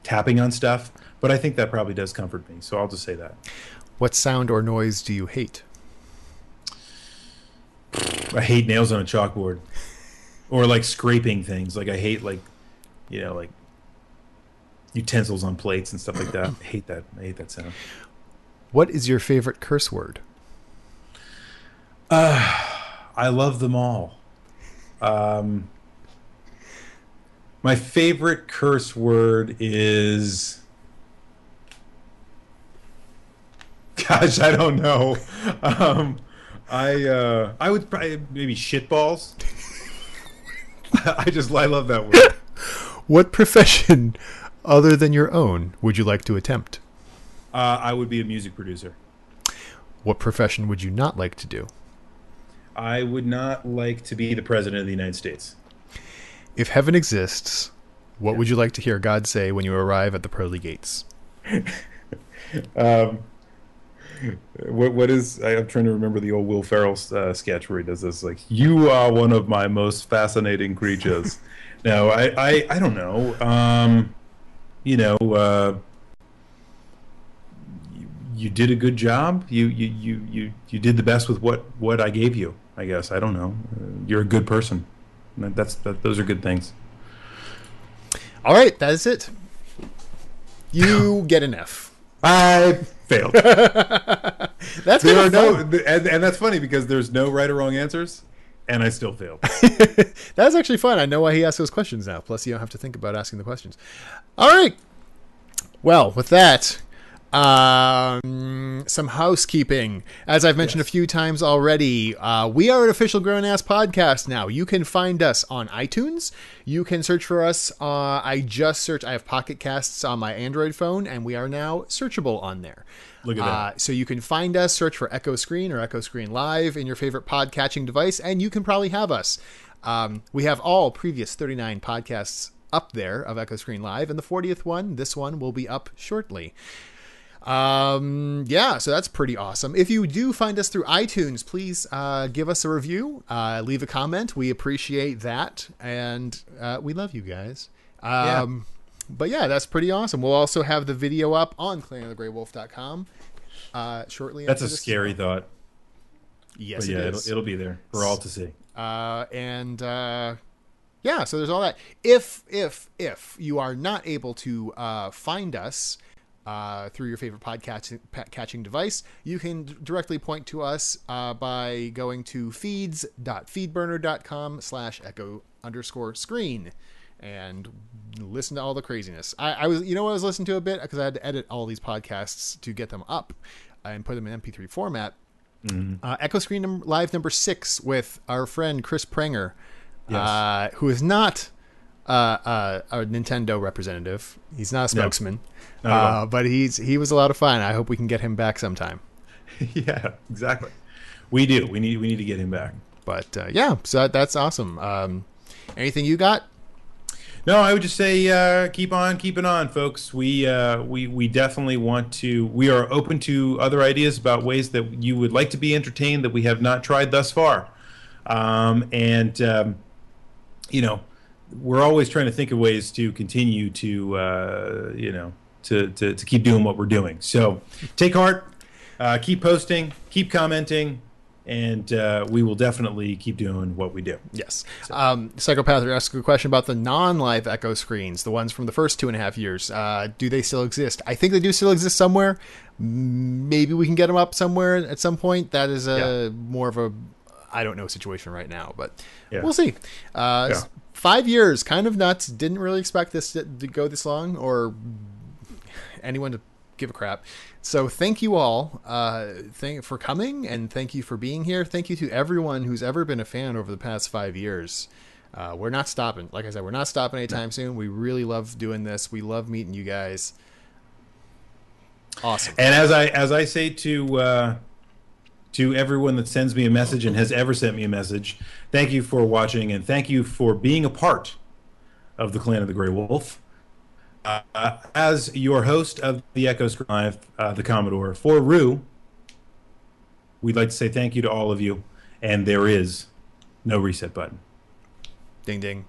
tapping on stuff but i think that probably does comfort me so i'll just say that. What sound or noise do you hate? I hate nails on a chalkboard, or like scraping things. Like I hate like, you know, like utensils on plates and stuff like that. I hate that. I hate that sound. What is your favorite curse word? I love them all. Um, my favorite curse word is. Gosh, I don't know. Um, I uh, I would probably maybe shitballs. I just I love that word. What profession other than your own would you like to attempt? Uh, I would be a music producer. What profession would you not like to do? I would not like to be the president of the United States. If heaven exists, what would you like to hear God say when you arrive at the pearly gates? Um, what what is? I'm trying to remember the old Will Ferrell uh, sketch where he does this like, "You are one of my most fascinating creatures." no, I, I I don't know. Um, you know, uh, you, you did a good job. You you you you you did the best with what what I gave you. I guess I don't know. Uh, you're a good person. That- That's that, those are good things. All right, that is it. You get an F. I failed. That's there are kind no, and, and that's funny because there's no right or wrong answers, and I still failed. That's actually fun. I know why he asks those questions now. Plus, you don't have to think about asking the questions. All right. Well, with that, Um, some housekeeping. As I've mentioned Yes. a few times already, uh, we are an official Grown Ass podcast now. You can find us on iTunes. You can search for us. Uh, I just searched. I have Pocket Casts on my Android phone, and we are now searchable on there. Look at that. Uh, so you can find us, search for Echo Screen or Echo Screen Live in your favorite pod catching device, and you can probably have us. Um, we have all previous 39 podcasts up there of Echo Screen Live, and the 40th one, this one, will be up shortly. Um, yeah, so that's pretty awesome. If you do find us through iTunes, please uh, give us a review, uh, leave a comment. We appreciate that, and uh, we love you guys. Um, But yeah, that's pretty awesome. We'll also have the video up on clanofthegreywolf.com uh, shortly. That's a scary thought. Yes, But yeah, it it'll be there for all to see. Uh, and uh, yeah, so there's all that. If if if you are not able to uh, find us uh, through your favorite podcast catching device, you can d- directly point to us uh, by going to feeds.feedburner.com slash echo underscore screen and listen to all the craziness. I, I was, you know, what I was listening to a bit because I had to edit all these podcasts to get them up and put them in MP3 format. Uh, Echo Screen num- Live number six with our friend Chris Pranger, Yes. uh, who is not uh, uh, a Nintendo representative. He's not a No. spokesman, Not uh, but he's he was a lot of fun. I hope we can get him back sometime. yeah, exactly. We do. We need. We need to get him back. But uh, yeah, so that, that's awesome. Um, anything you got? No, I would just say uh, keep on keeping on, folks. We uh, we we definitely want to. We are open to other ideas about ways that you would like to be entertained that we have not tried thus far, um, and um, you know, we're always trying to think of ways to continue to uh, you know to, to to keep doing what we're doing. So take heart, uh, keep posting, keep commenting, and uh, we will definitely keep doing what we do. Yes. Um, Psychopath asked a question about the non-live Echo screens, the ones from the first two and a half years. Uh, do they still exist? I think they do still exist somewhere. Maybe we can get them up somewhere at some point. That is a Yeah. more of a I don't know situation right now, but Yeah. we'll see. Uh, Yeah. Five years, kind of nuts. Didn't really expect this to, to go this long, or anyone to give a crap. So thank you all uh, thank for coming and thank you for being here. Thank you to everyone who's ever been a fan over the past five years. Uh, we're not stopping. Like I said, we're not stopping anytime soon. We really love doing this. We love meeting you guys. Awesome. And as I as I say to uh, to everyone that sends me a message and has ever sent me a message, thank you for watching and thank you for being a part of the Clan of the Grey Wolf. Uh, as your host of the Echo Screen Live, uh, the Commodore for Rue, we'd like to say thank you to all of you. And there is no reset button. Ding ding.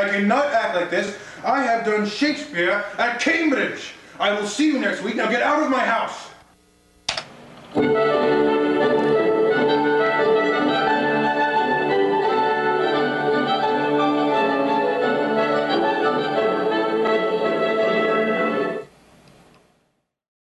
I cannot act like this. I have done Shakespeare at Cambridge. I will see you next week. Now get out of my house.